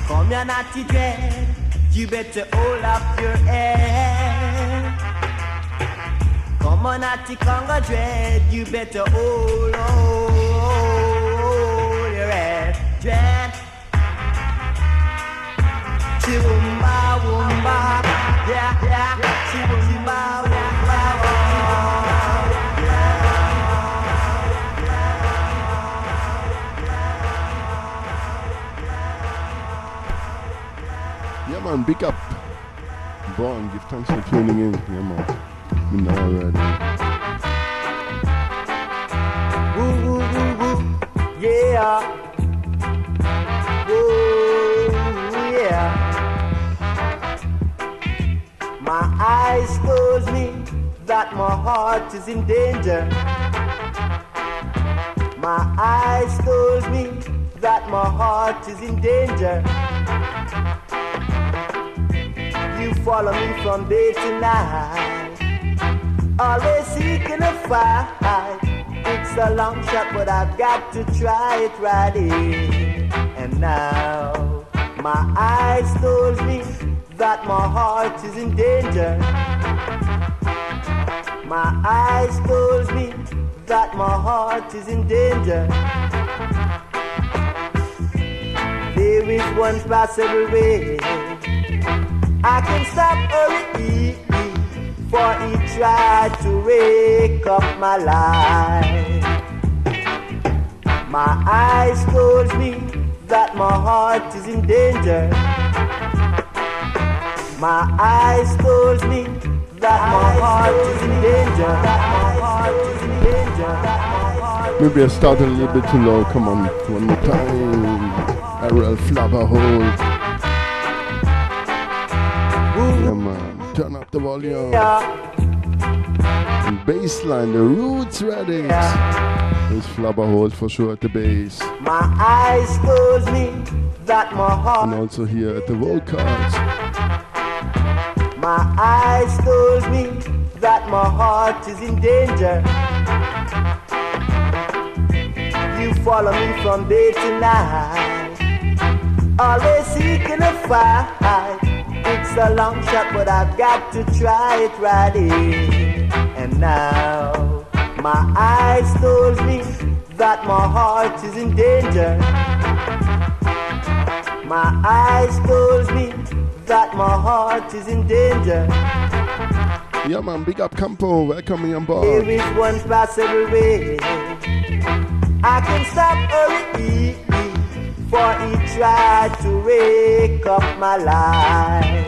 Come here, naughty dread. You better hold up your head. Come on, naughty Congo dread. You better hold, hold your head. Dread. Yeah, yeah. Wumba. Yeah, man, big up. Born, give thanks for tuning in. Yeah, man. Woo, woo, woo, woo. Yeah. Woo, yeah. My eyes tells me that my heart is in danger. My eyes tells me that my heart is in danger. You follow me from day to night, always seeking a fight. It's a long shot, but I've got to try it right in. And now my eyes told me that my heart is in danger. My eyes told me that my heart is in danger. There is one possible way. I can stop hurry, for he tried to wake up my life. My eyes told me that my heart is in danger. My eyes told me that my heart is in danger. That my heart is in danger. That my heart Maybe I started a little bit too low. Come on, one more time. Errol Flabba Holt. Yeah, man. Turn up the volume. And bassline, the Roots Radix. There's Flabba Holt for sure at the bass. My eyes told me that my And heart, also here at the vocals. my eyes told me that my heart is in danger. You follow me from day to night, always seeking a fight. A long shot, but I've got to try it right in. And now my eyes told me that my heart is in danger. My eyes told me that my heart is in danger. Yeah, man. Big up Campo. Welcome on There board. is one possible way. I can stop hurry, for he tried to wake up my life.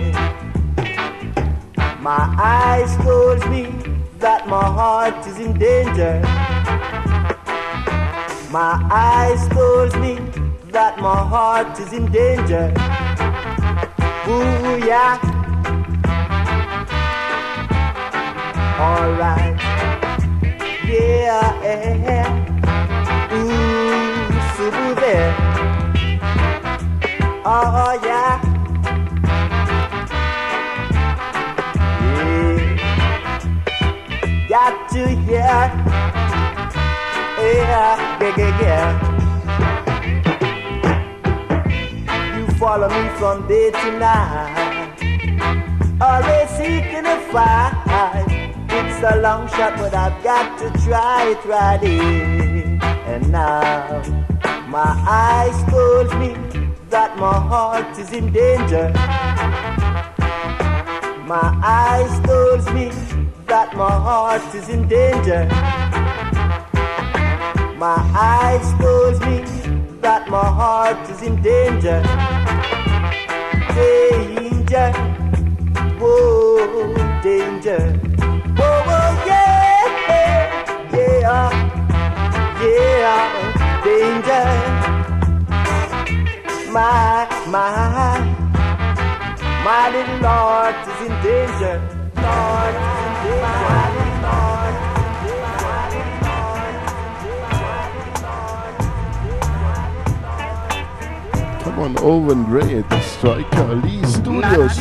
My eyes told me that my heart is in danger. My eyes told me that my heart is in danger. Ooh, yeah. Alright. Yeah, yeah. Ooh, super there. Oh, oh yeah. Got to hear. Yeah, yeah, yeah, yeah. You follow me from day to night always seeking a fight. It's a long shot, but I've got to try it right in. And now my eyes told me that my heart is in danger. My eyes told me that my heart is in danger. My eyes told me that my heart is in danger. Danger. Whoa, danger. Whoa, whoa, yeah, yeah, yeah, danger. My, my, my little heart is in danger. Lord Come on, Owen Grey at the Striker Lee Studios.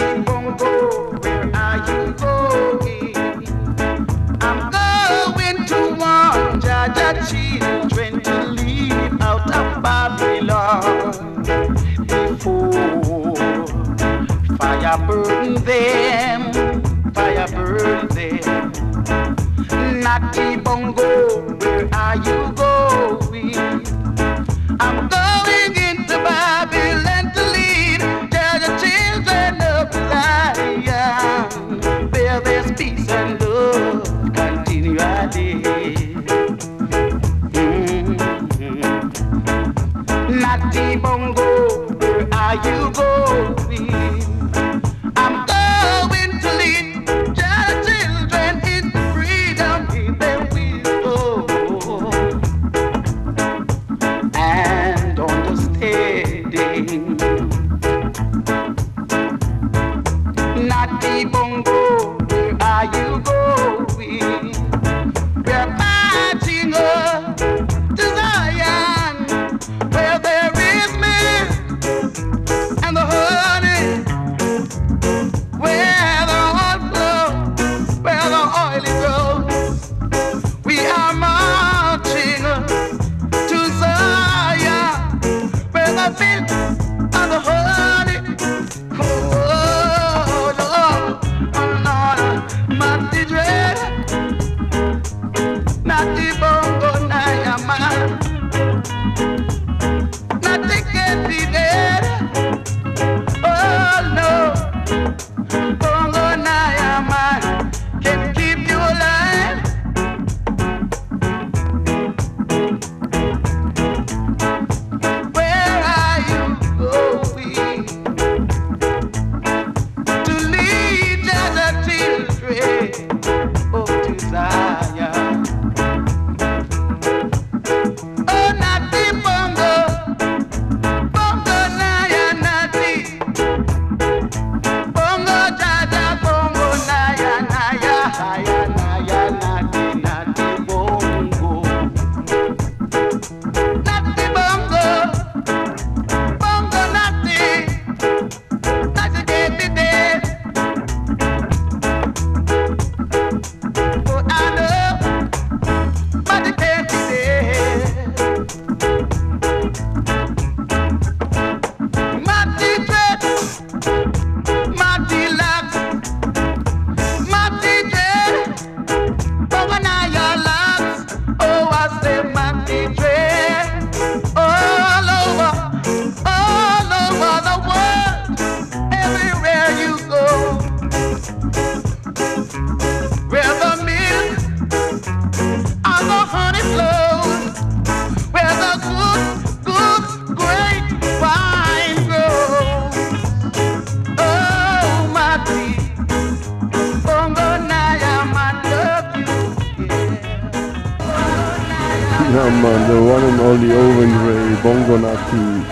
Ollie Owen Grey, Bongonati,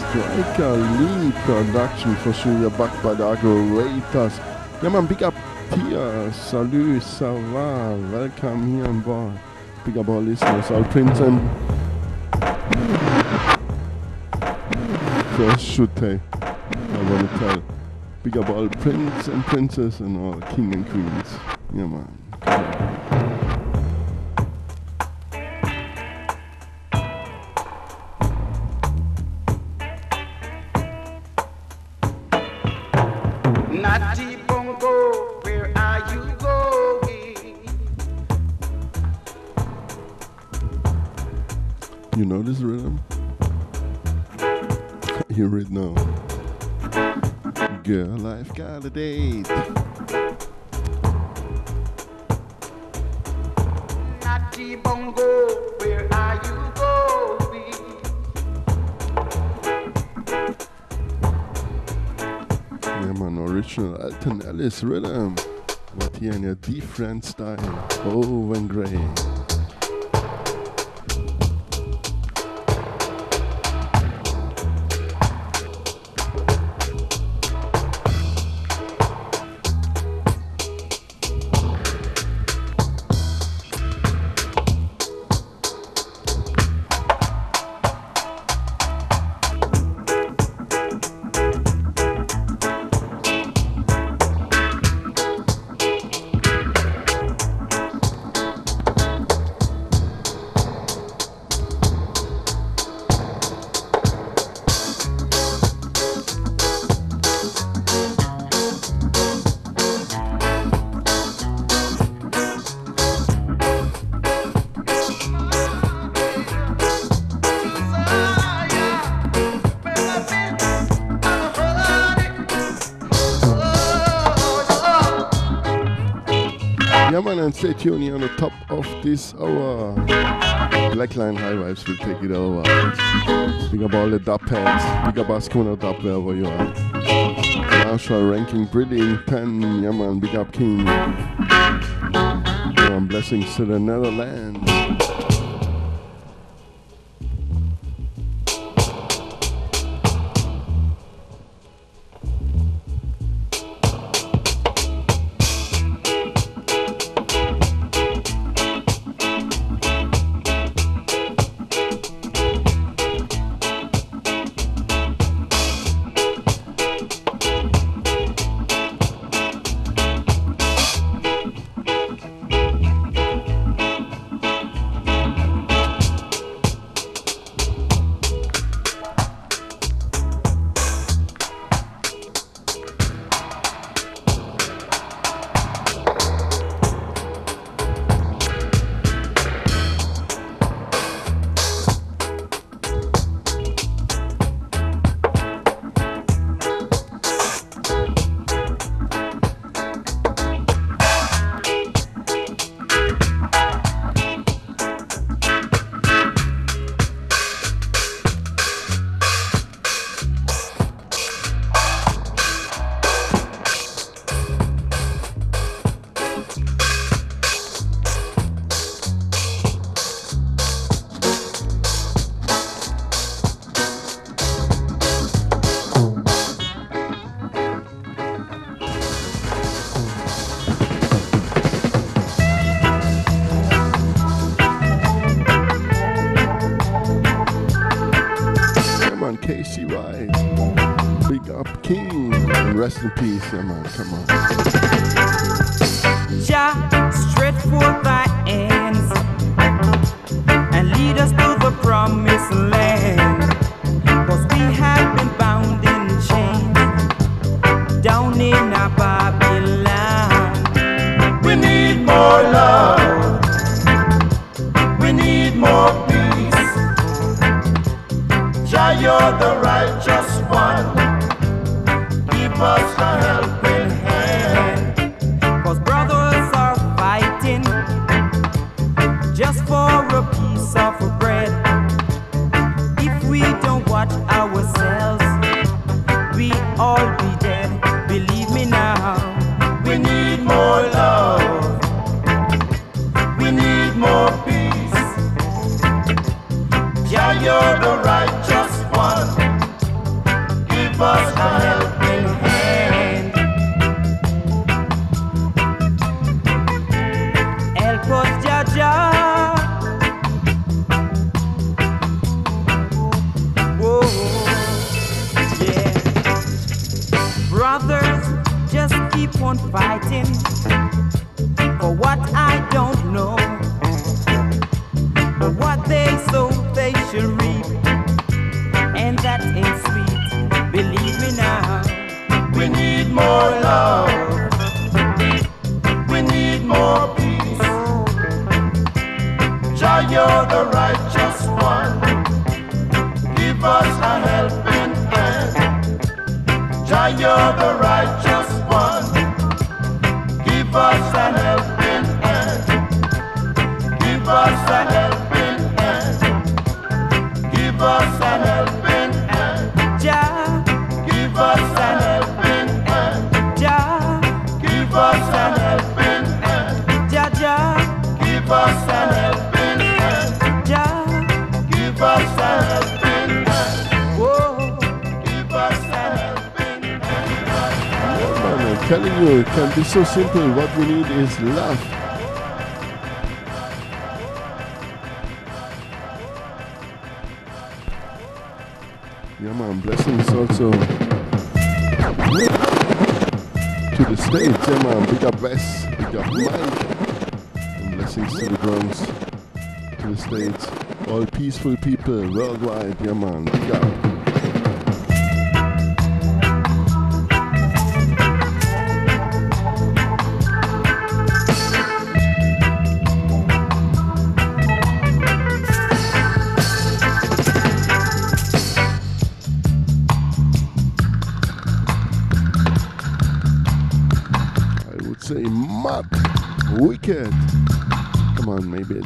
Striker Lee production for sure. You're back by the Aggrovators. Yeah man, big up here. Salut, ça va? Welcome here and bar. Big up all listeners, all prints and. First should take. I want to tell. Big up all prince and princess and all king and queens. Yeah man. hear it now. Girl, I've got a date. Original Alton Ellis rhythm. But here in your different style. Oh, and Gray. Stay tuned on the top of this hour. Blackline High Vibes will take it over. Big up all the dub heads. Big up Ascona dub wherever you are. Marshall ranking brilliant 10. Yeah, man, big up King. Yeah, blessings to the Netherlands. In on, come on. Jah, you're the righteous one. Give us a helping hand. Jah, you're the righteous Telling you, it can be so simple. What we need is love. Yeah, man, blessings also to the States. Yeah, man, big up Wes, big up Mike. And blessings to the drums, to the States. All peaceful people worldwide. Yeah, man, big up.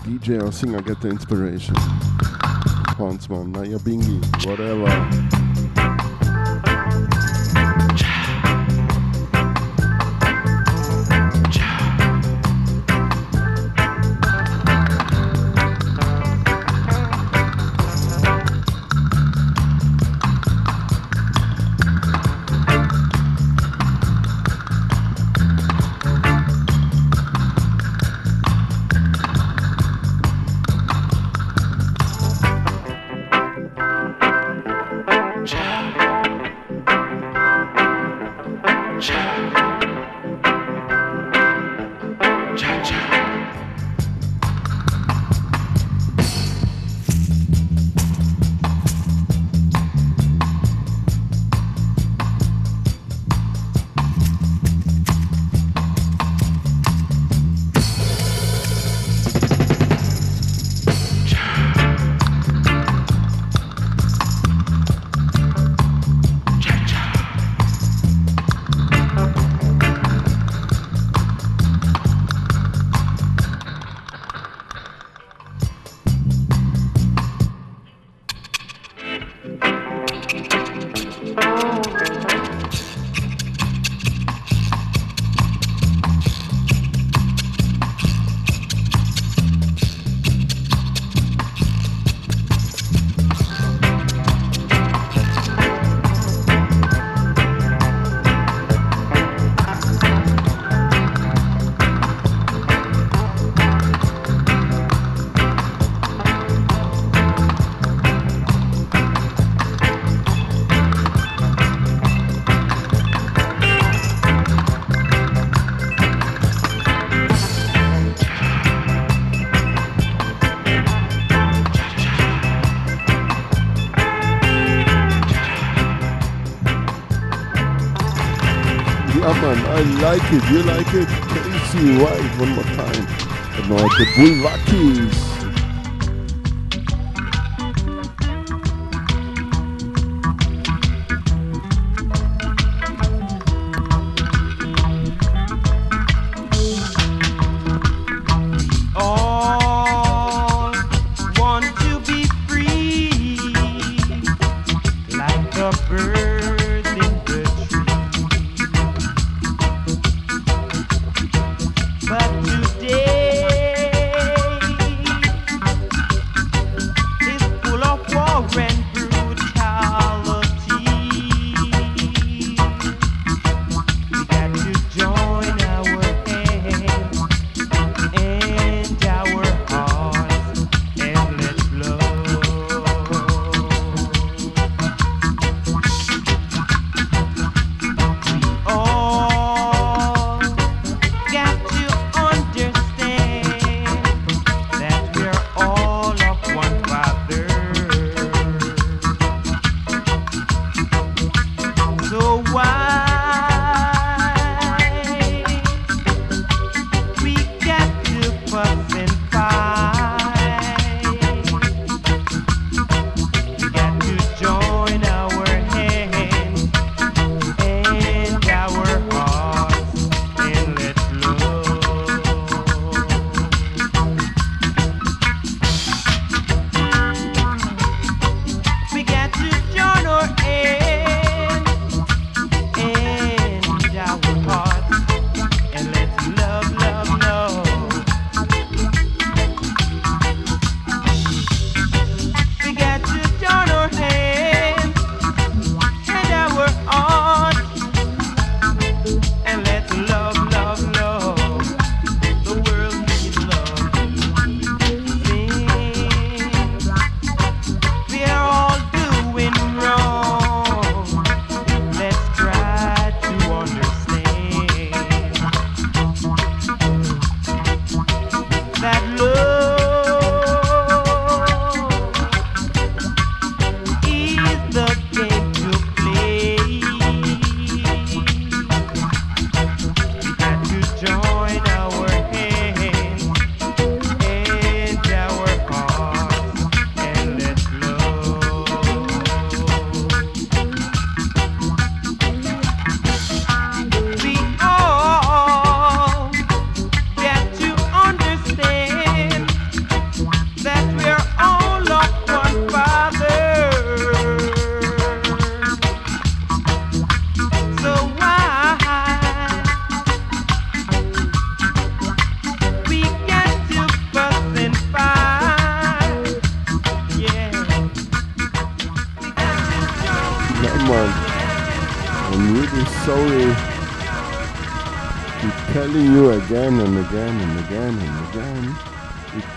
DJ or singer get the inspiration. Once more, Nyabinghi, whatever. like it, you like it. K.C. White, one more time. And now the Bull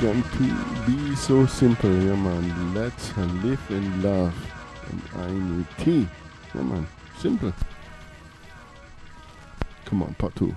Can to be so simple, yeah man. Let's live in love. And I need tea. Yeah man. Simple. Come on, part two.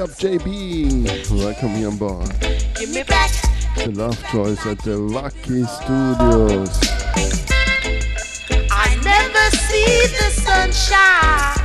up JB. Welcome here on board. Give me back. The Love Joys at the Lucky Studios. I never see the sunshine.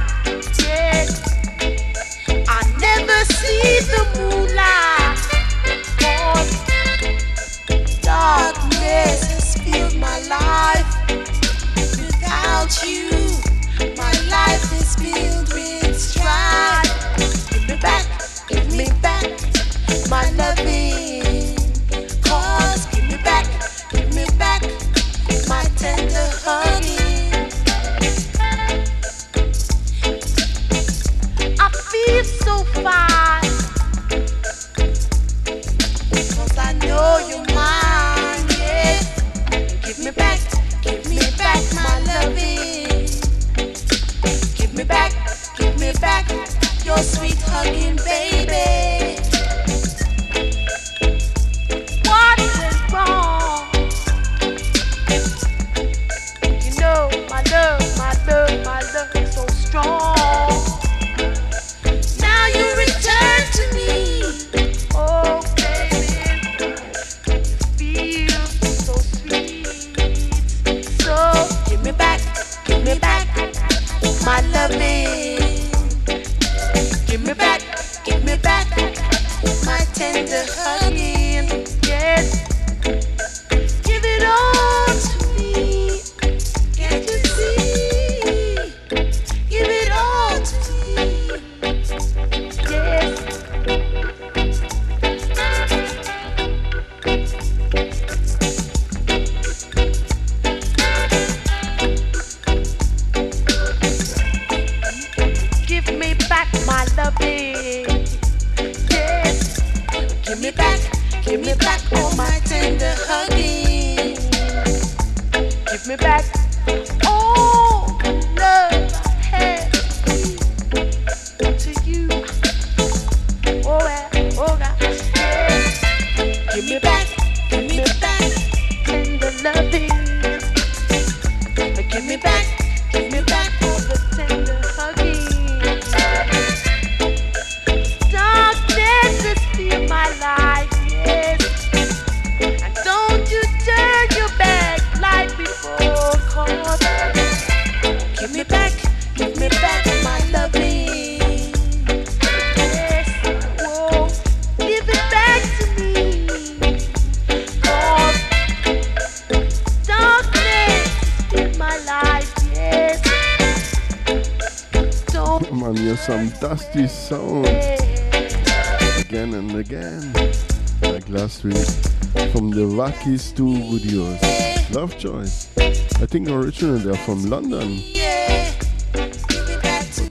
originally they're from London. Yeah.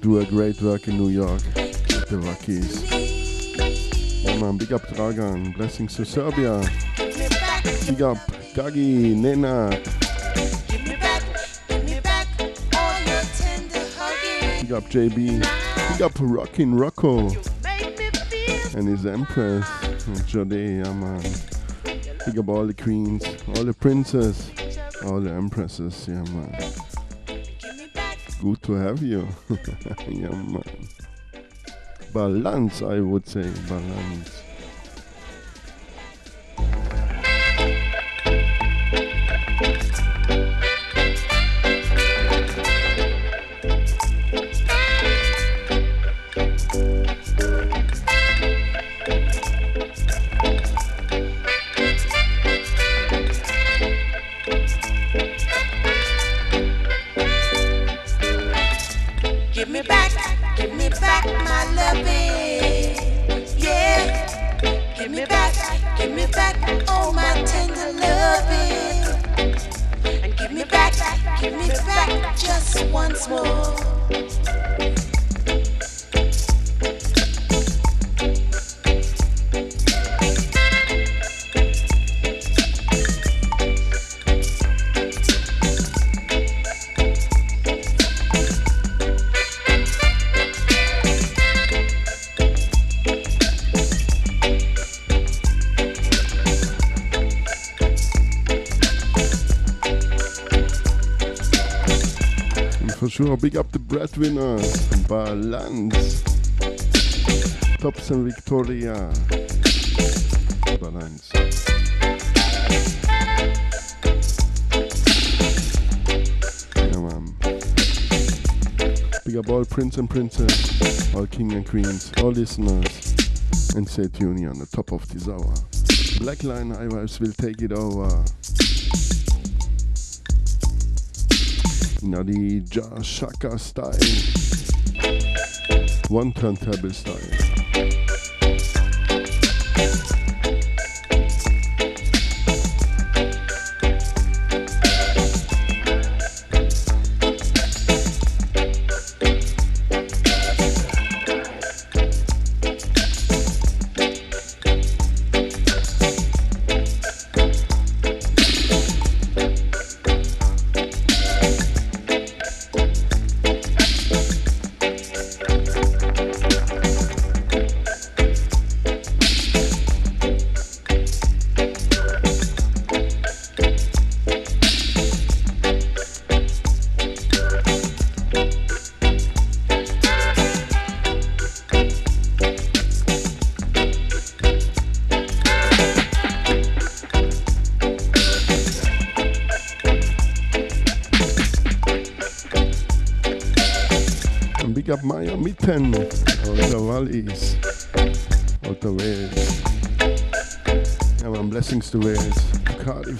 Do a great work in New York, the Rockies. Oh man, big up Dragan, blessings to Serbia. Big up Gagi, Nena. Big up JB. Big up Rockin' Rocco. And his Empress, Jade, yeah man. Big up all the queens, all the princes. All the empresses, yeah, man. Good to have you. yeah, man. Balance, I would say, balance. And Victoria. Balance. Yeah, man. Big up all prince and princess, all king and queens, all listeners, and stay tuned on the top of this hour. Blackline Vibes will take it over. Now the Jah Shaka style. One turntable style.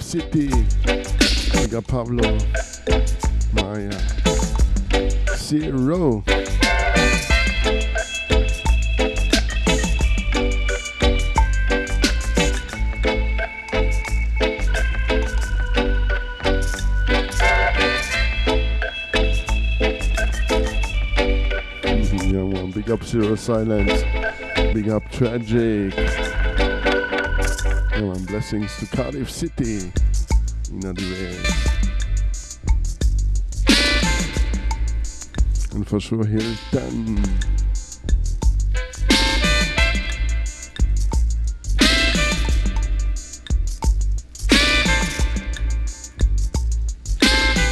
City. Up Pablo. Maya. Zero. Mhm, man. Big up Zero Silence. Big up Tragic. Yeah, man. Blessings to Cardiff City. In Wales. And for sure, Hilton.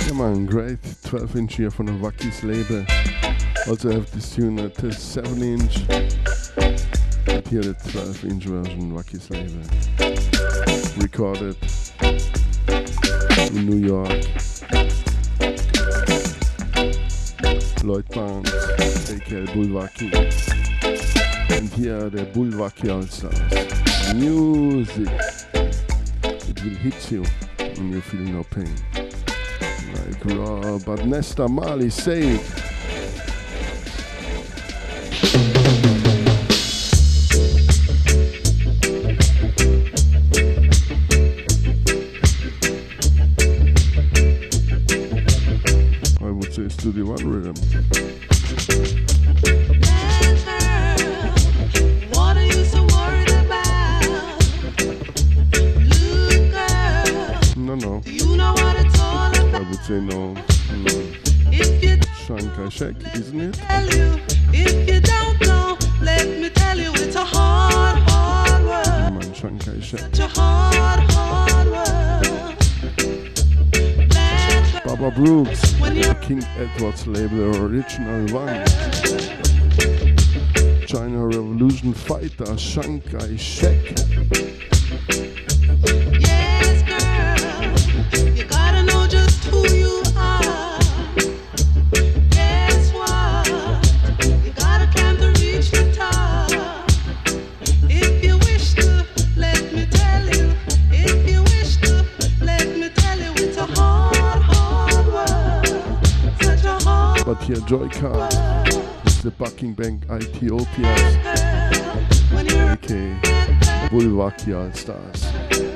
Yeah, man, great 12 inch here from the Wackie's label. Also have this tune at the 7 inch. But here the 12 inch version, Wackie's label. Recorded in New York. Lloyd Barnes, aka Bullwackie. And here the Bullwackie All Stars. Music. It will hit you when you feel no pain. Like Robert Nesta Marley say Revolution Fighter, Shankai Shek. Yes, girl, you gotta know just who you are. Guess what? You gotta climb to reach the top. If you wish to, let me tell you. If you wish to, let me tell you, it's a hard, hard world. Such a hard But here Joy Card is the Bucking Bank Ethiopia's Bullwackie All Stars.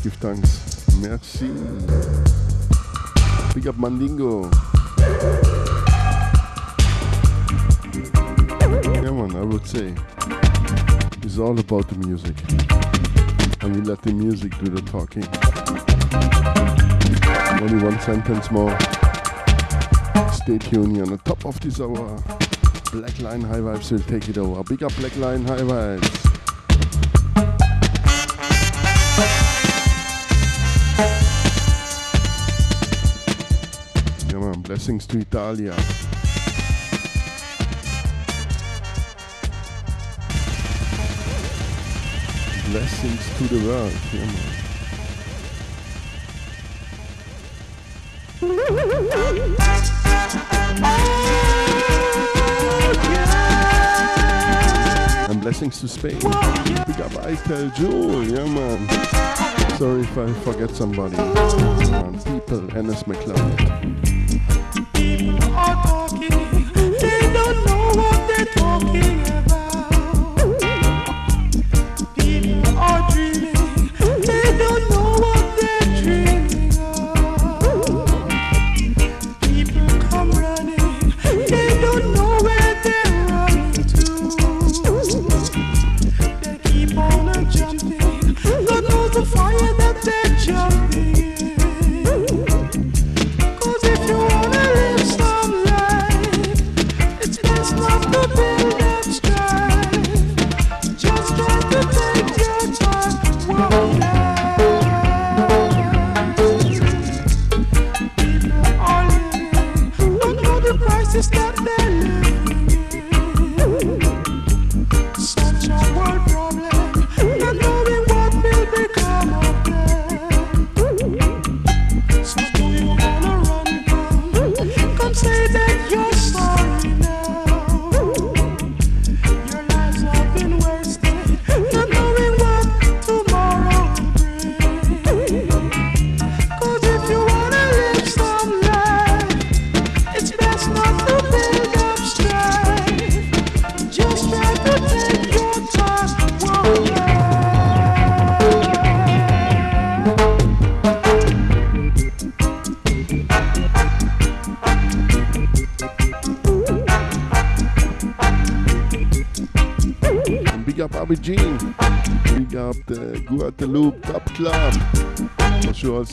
Give thanks. Merci. Big up Mandingo. Yeah, man, I would say it's all about the music. And we let the music do the talking. Only one sentence more. Stay tuned on the top of this hour. Black Line High Vibes will take it over. Big up Black Line High Vibes. Blessings to Italia. Blessings to the world. Yeah, man. And blessings to Spain. Big up Jewel, yeah man. Sorry if I forget somebody. People, Enos McLeod.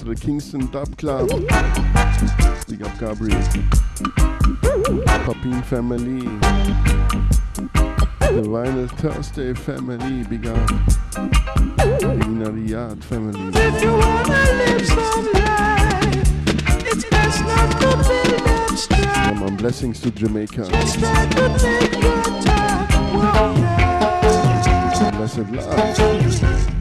The Kingston Dub Club. Big up Gabriel. Papin family. The Vinyl Thursday family. Big up. Lina Riyadh family. If you wanna live some life, it's best not to up strife. Yeah, man, blessings to Jamaica. Just try to take your time. Blessed love.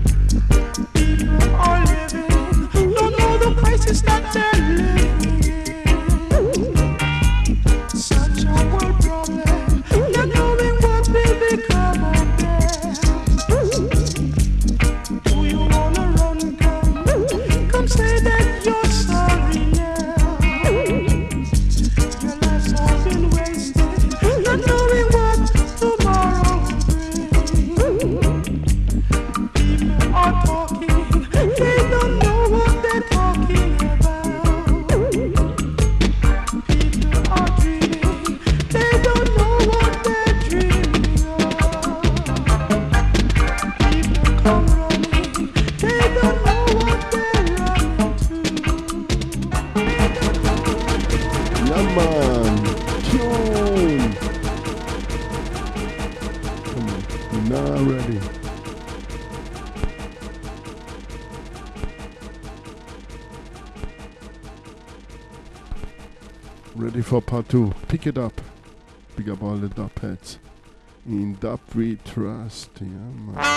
Two. Pick it up. Pick up all the dub heads. In dub we trust. Yeah, man.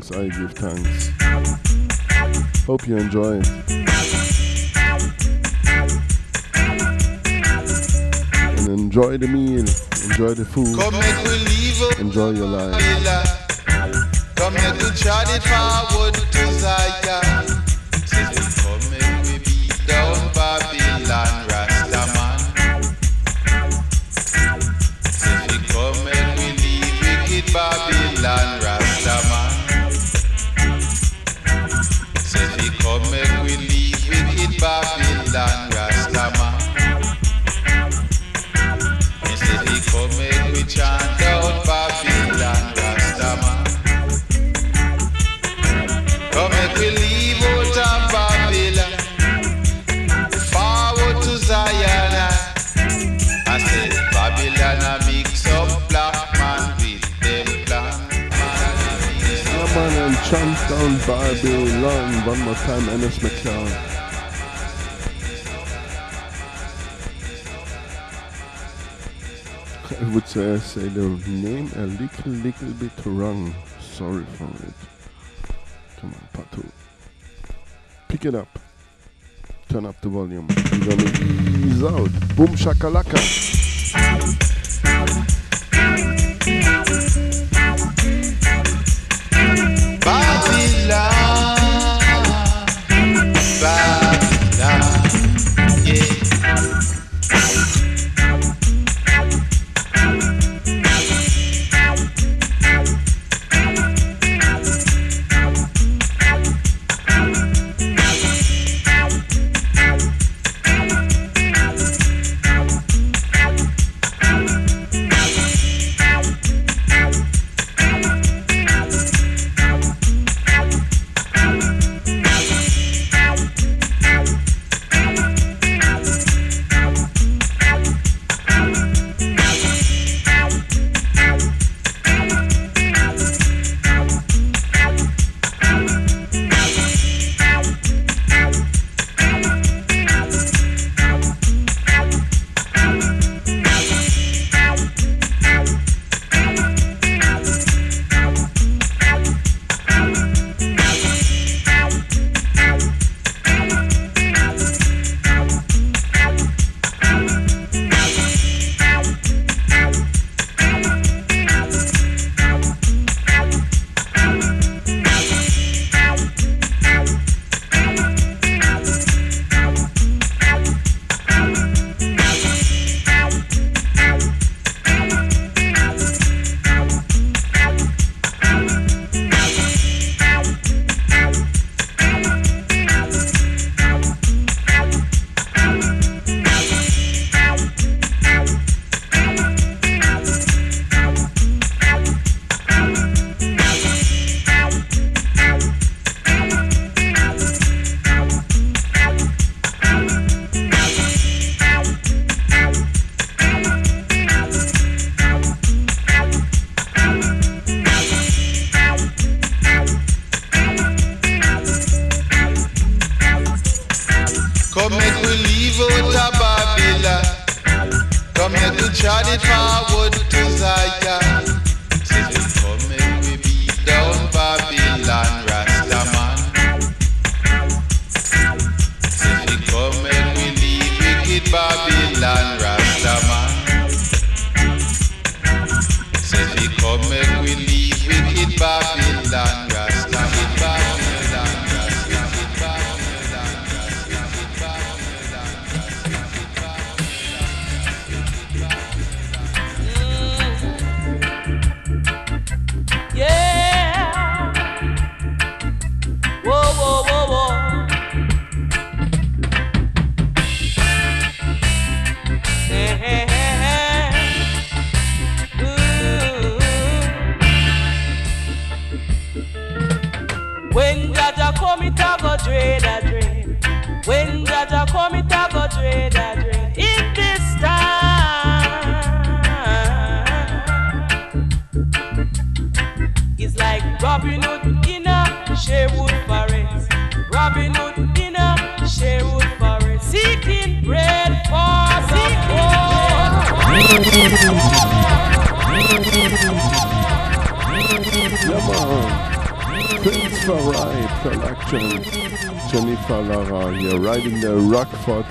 thanks, I give thanks. Hope you enjoy. And enjoy the meal, enjoy the food, enjoy your life. say the name a little little bit wrong. Sorry for it. Come on, Patu. Pick it up. Turn up the volume. ease out. Boom shakalaka.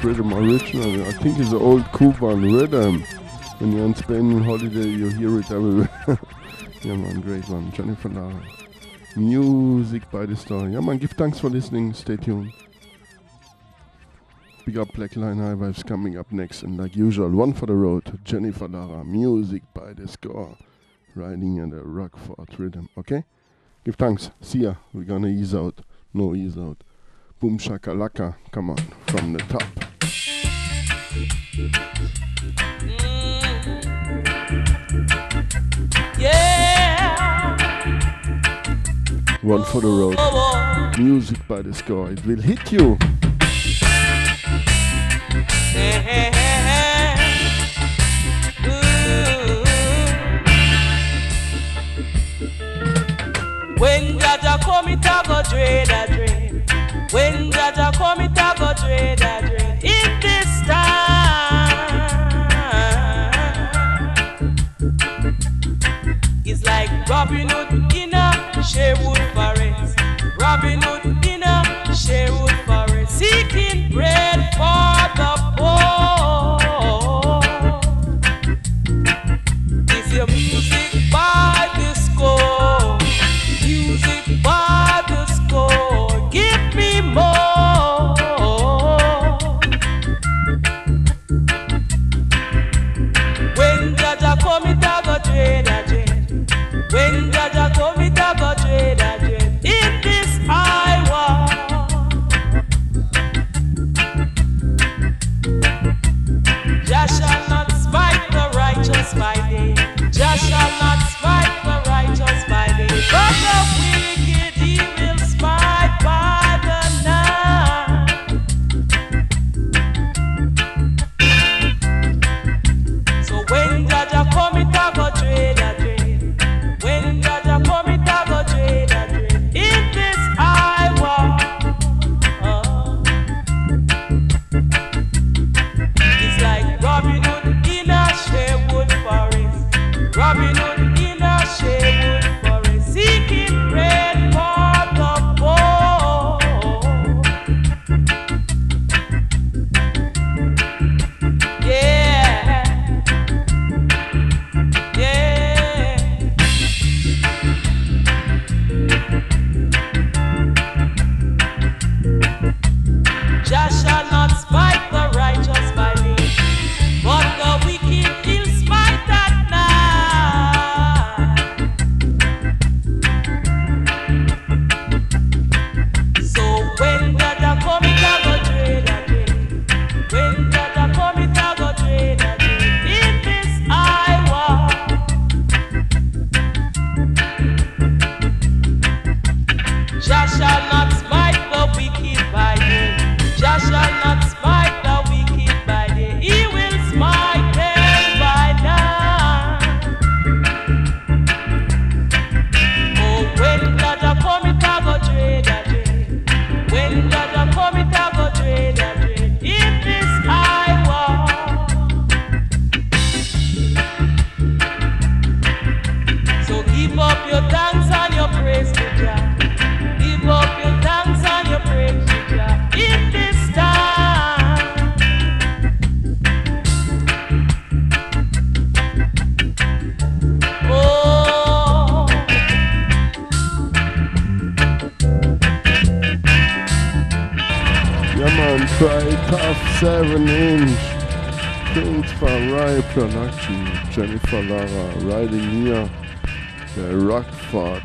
Rhythm original. I think it's an old Cuban rhythm. When you're on Spain holiday, you hear it everywhere. yeah, man, great one. Jennifer Lara. Music by the star. Yeah, man, give thanks for listening. Stay tuned. Big up Black Line High Vibes coming up next. And like usual, one for the road. Jennifer Lara. Music by the score. Riding in the rock Rockfort Rhythm. Okay? Give thanks. See ya. We're gonna ease out. No ease out. Boom shakalaka. Come on. From the top. Mm-hmm. Yeah. One for the road. Oh, oh, oh. Music by the score. It will hit you. When Jaja come, it a go dread a dread. When Jaja come, it a go dread a dread.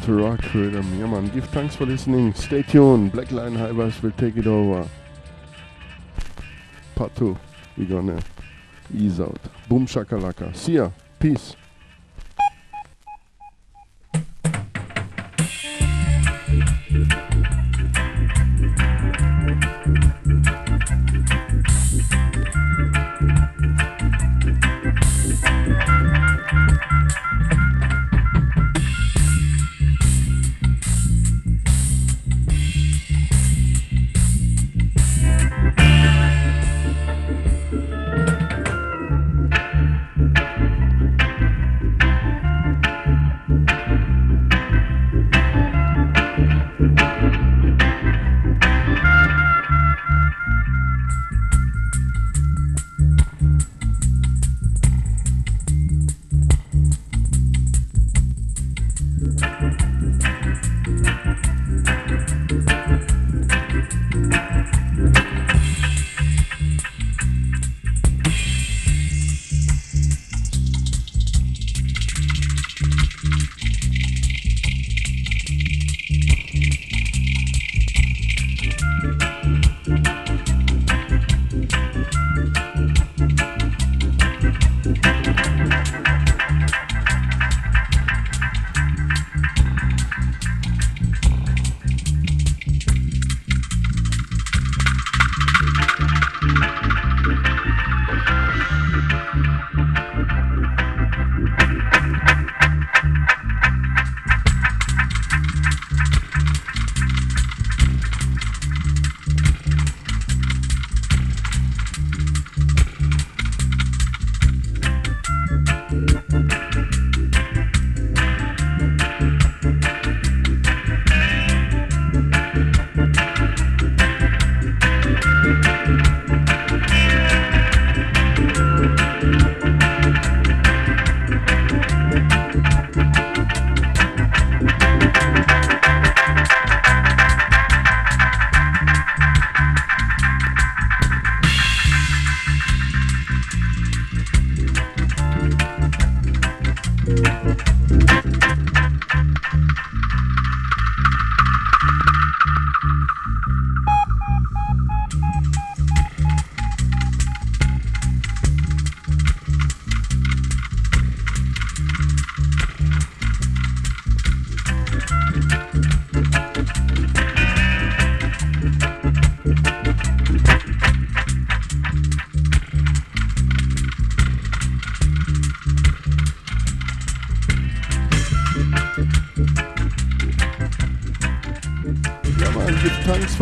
Rockfort Rock Rhythm. Yeah, man. Give thanks for listening. Stay tuned. Black Line High Vibes will take it over. Part 2. We're gonna ease out. Boom shakalaka. See ya. Peace.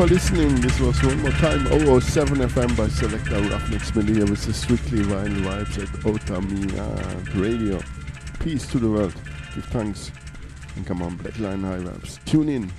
For listening. This was one more time 007 FM by Selector Ruffneck Media with the Strictly Vinyl Vibes at Outta Mi Yard Radio. Peace to the world. Give thanks. And come on, Black Line High Vibes. Tune in.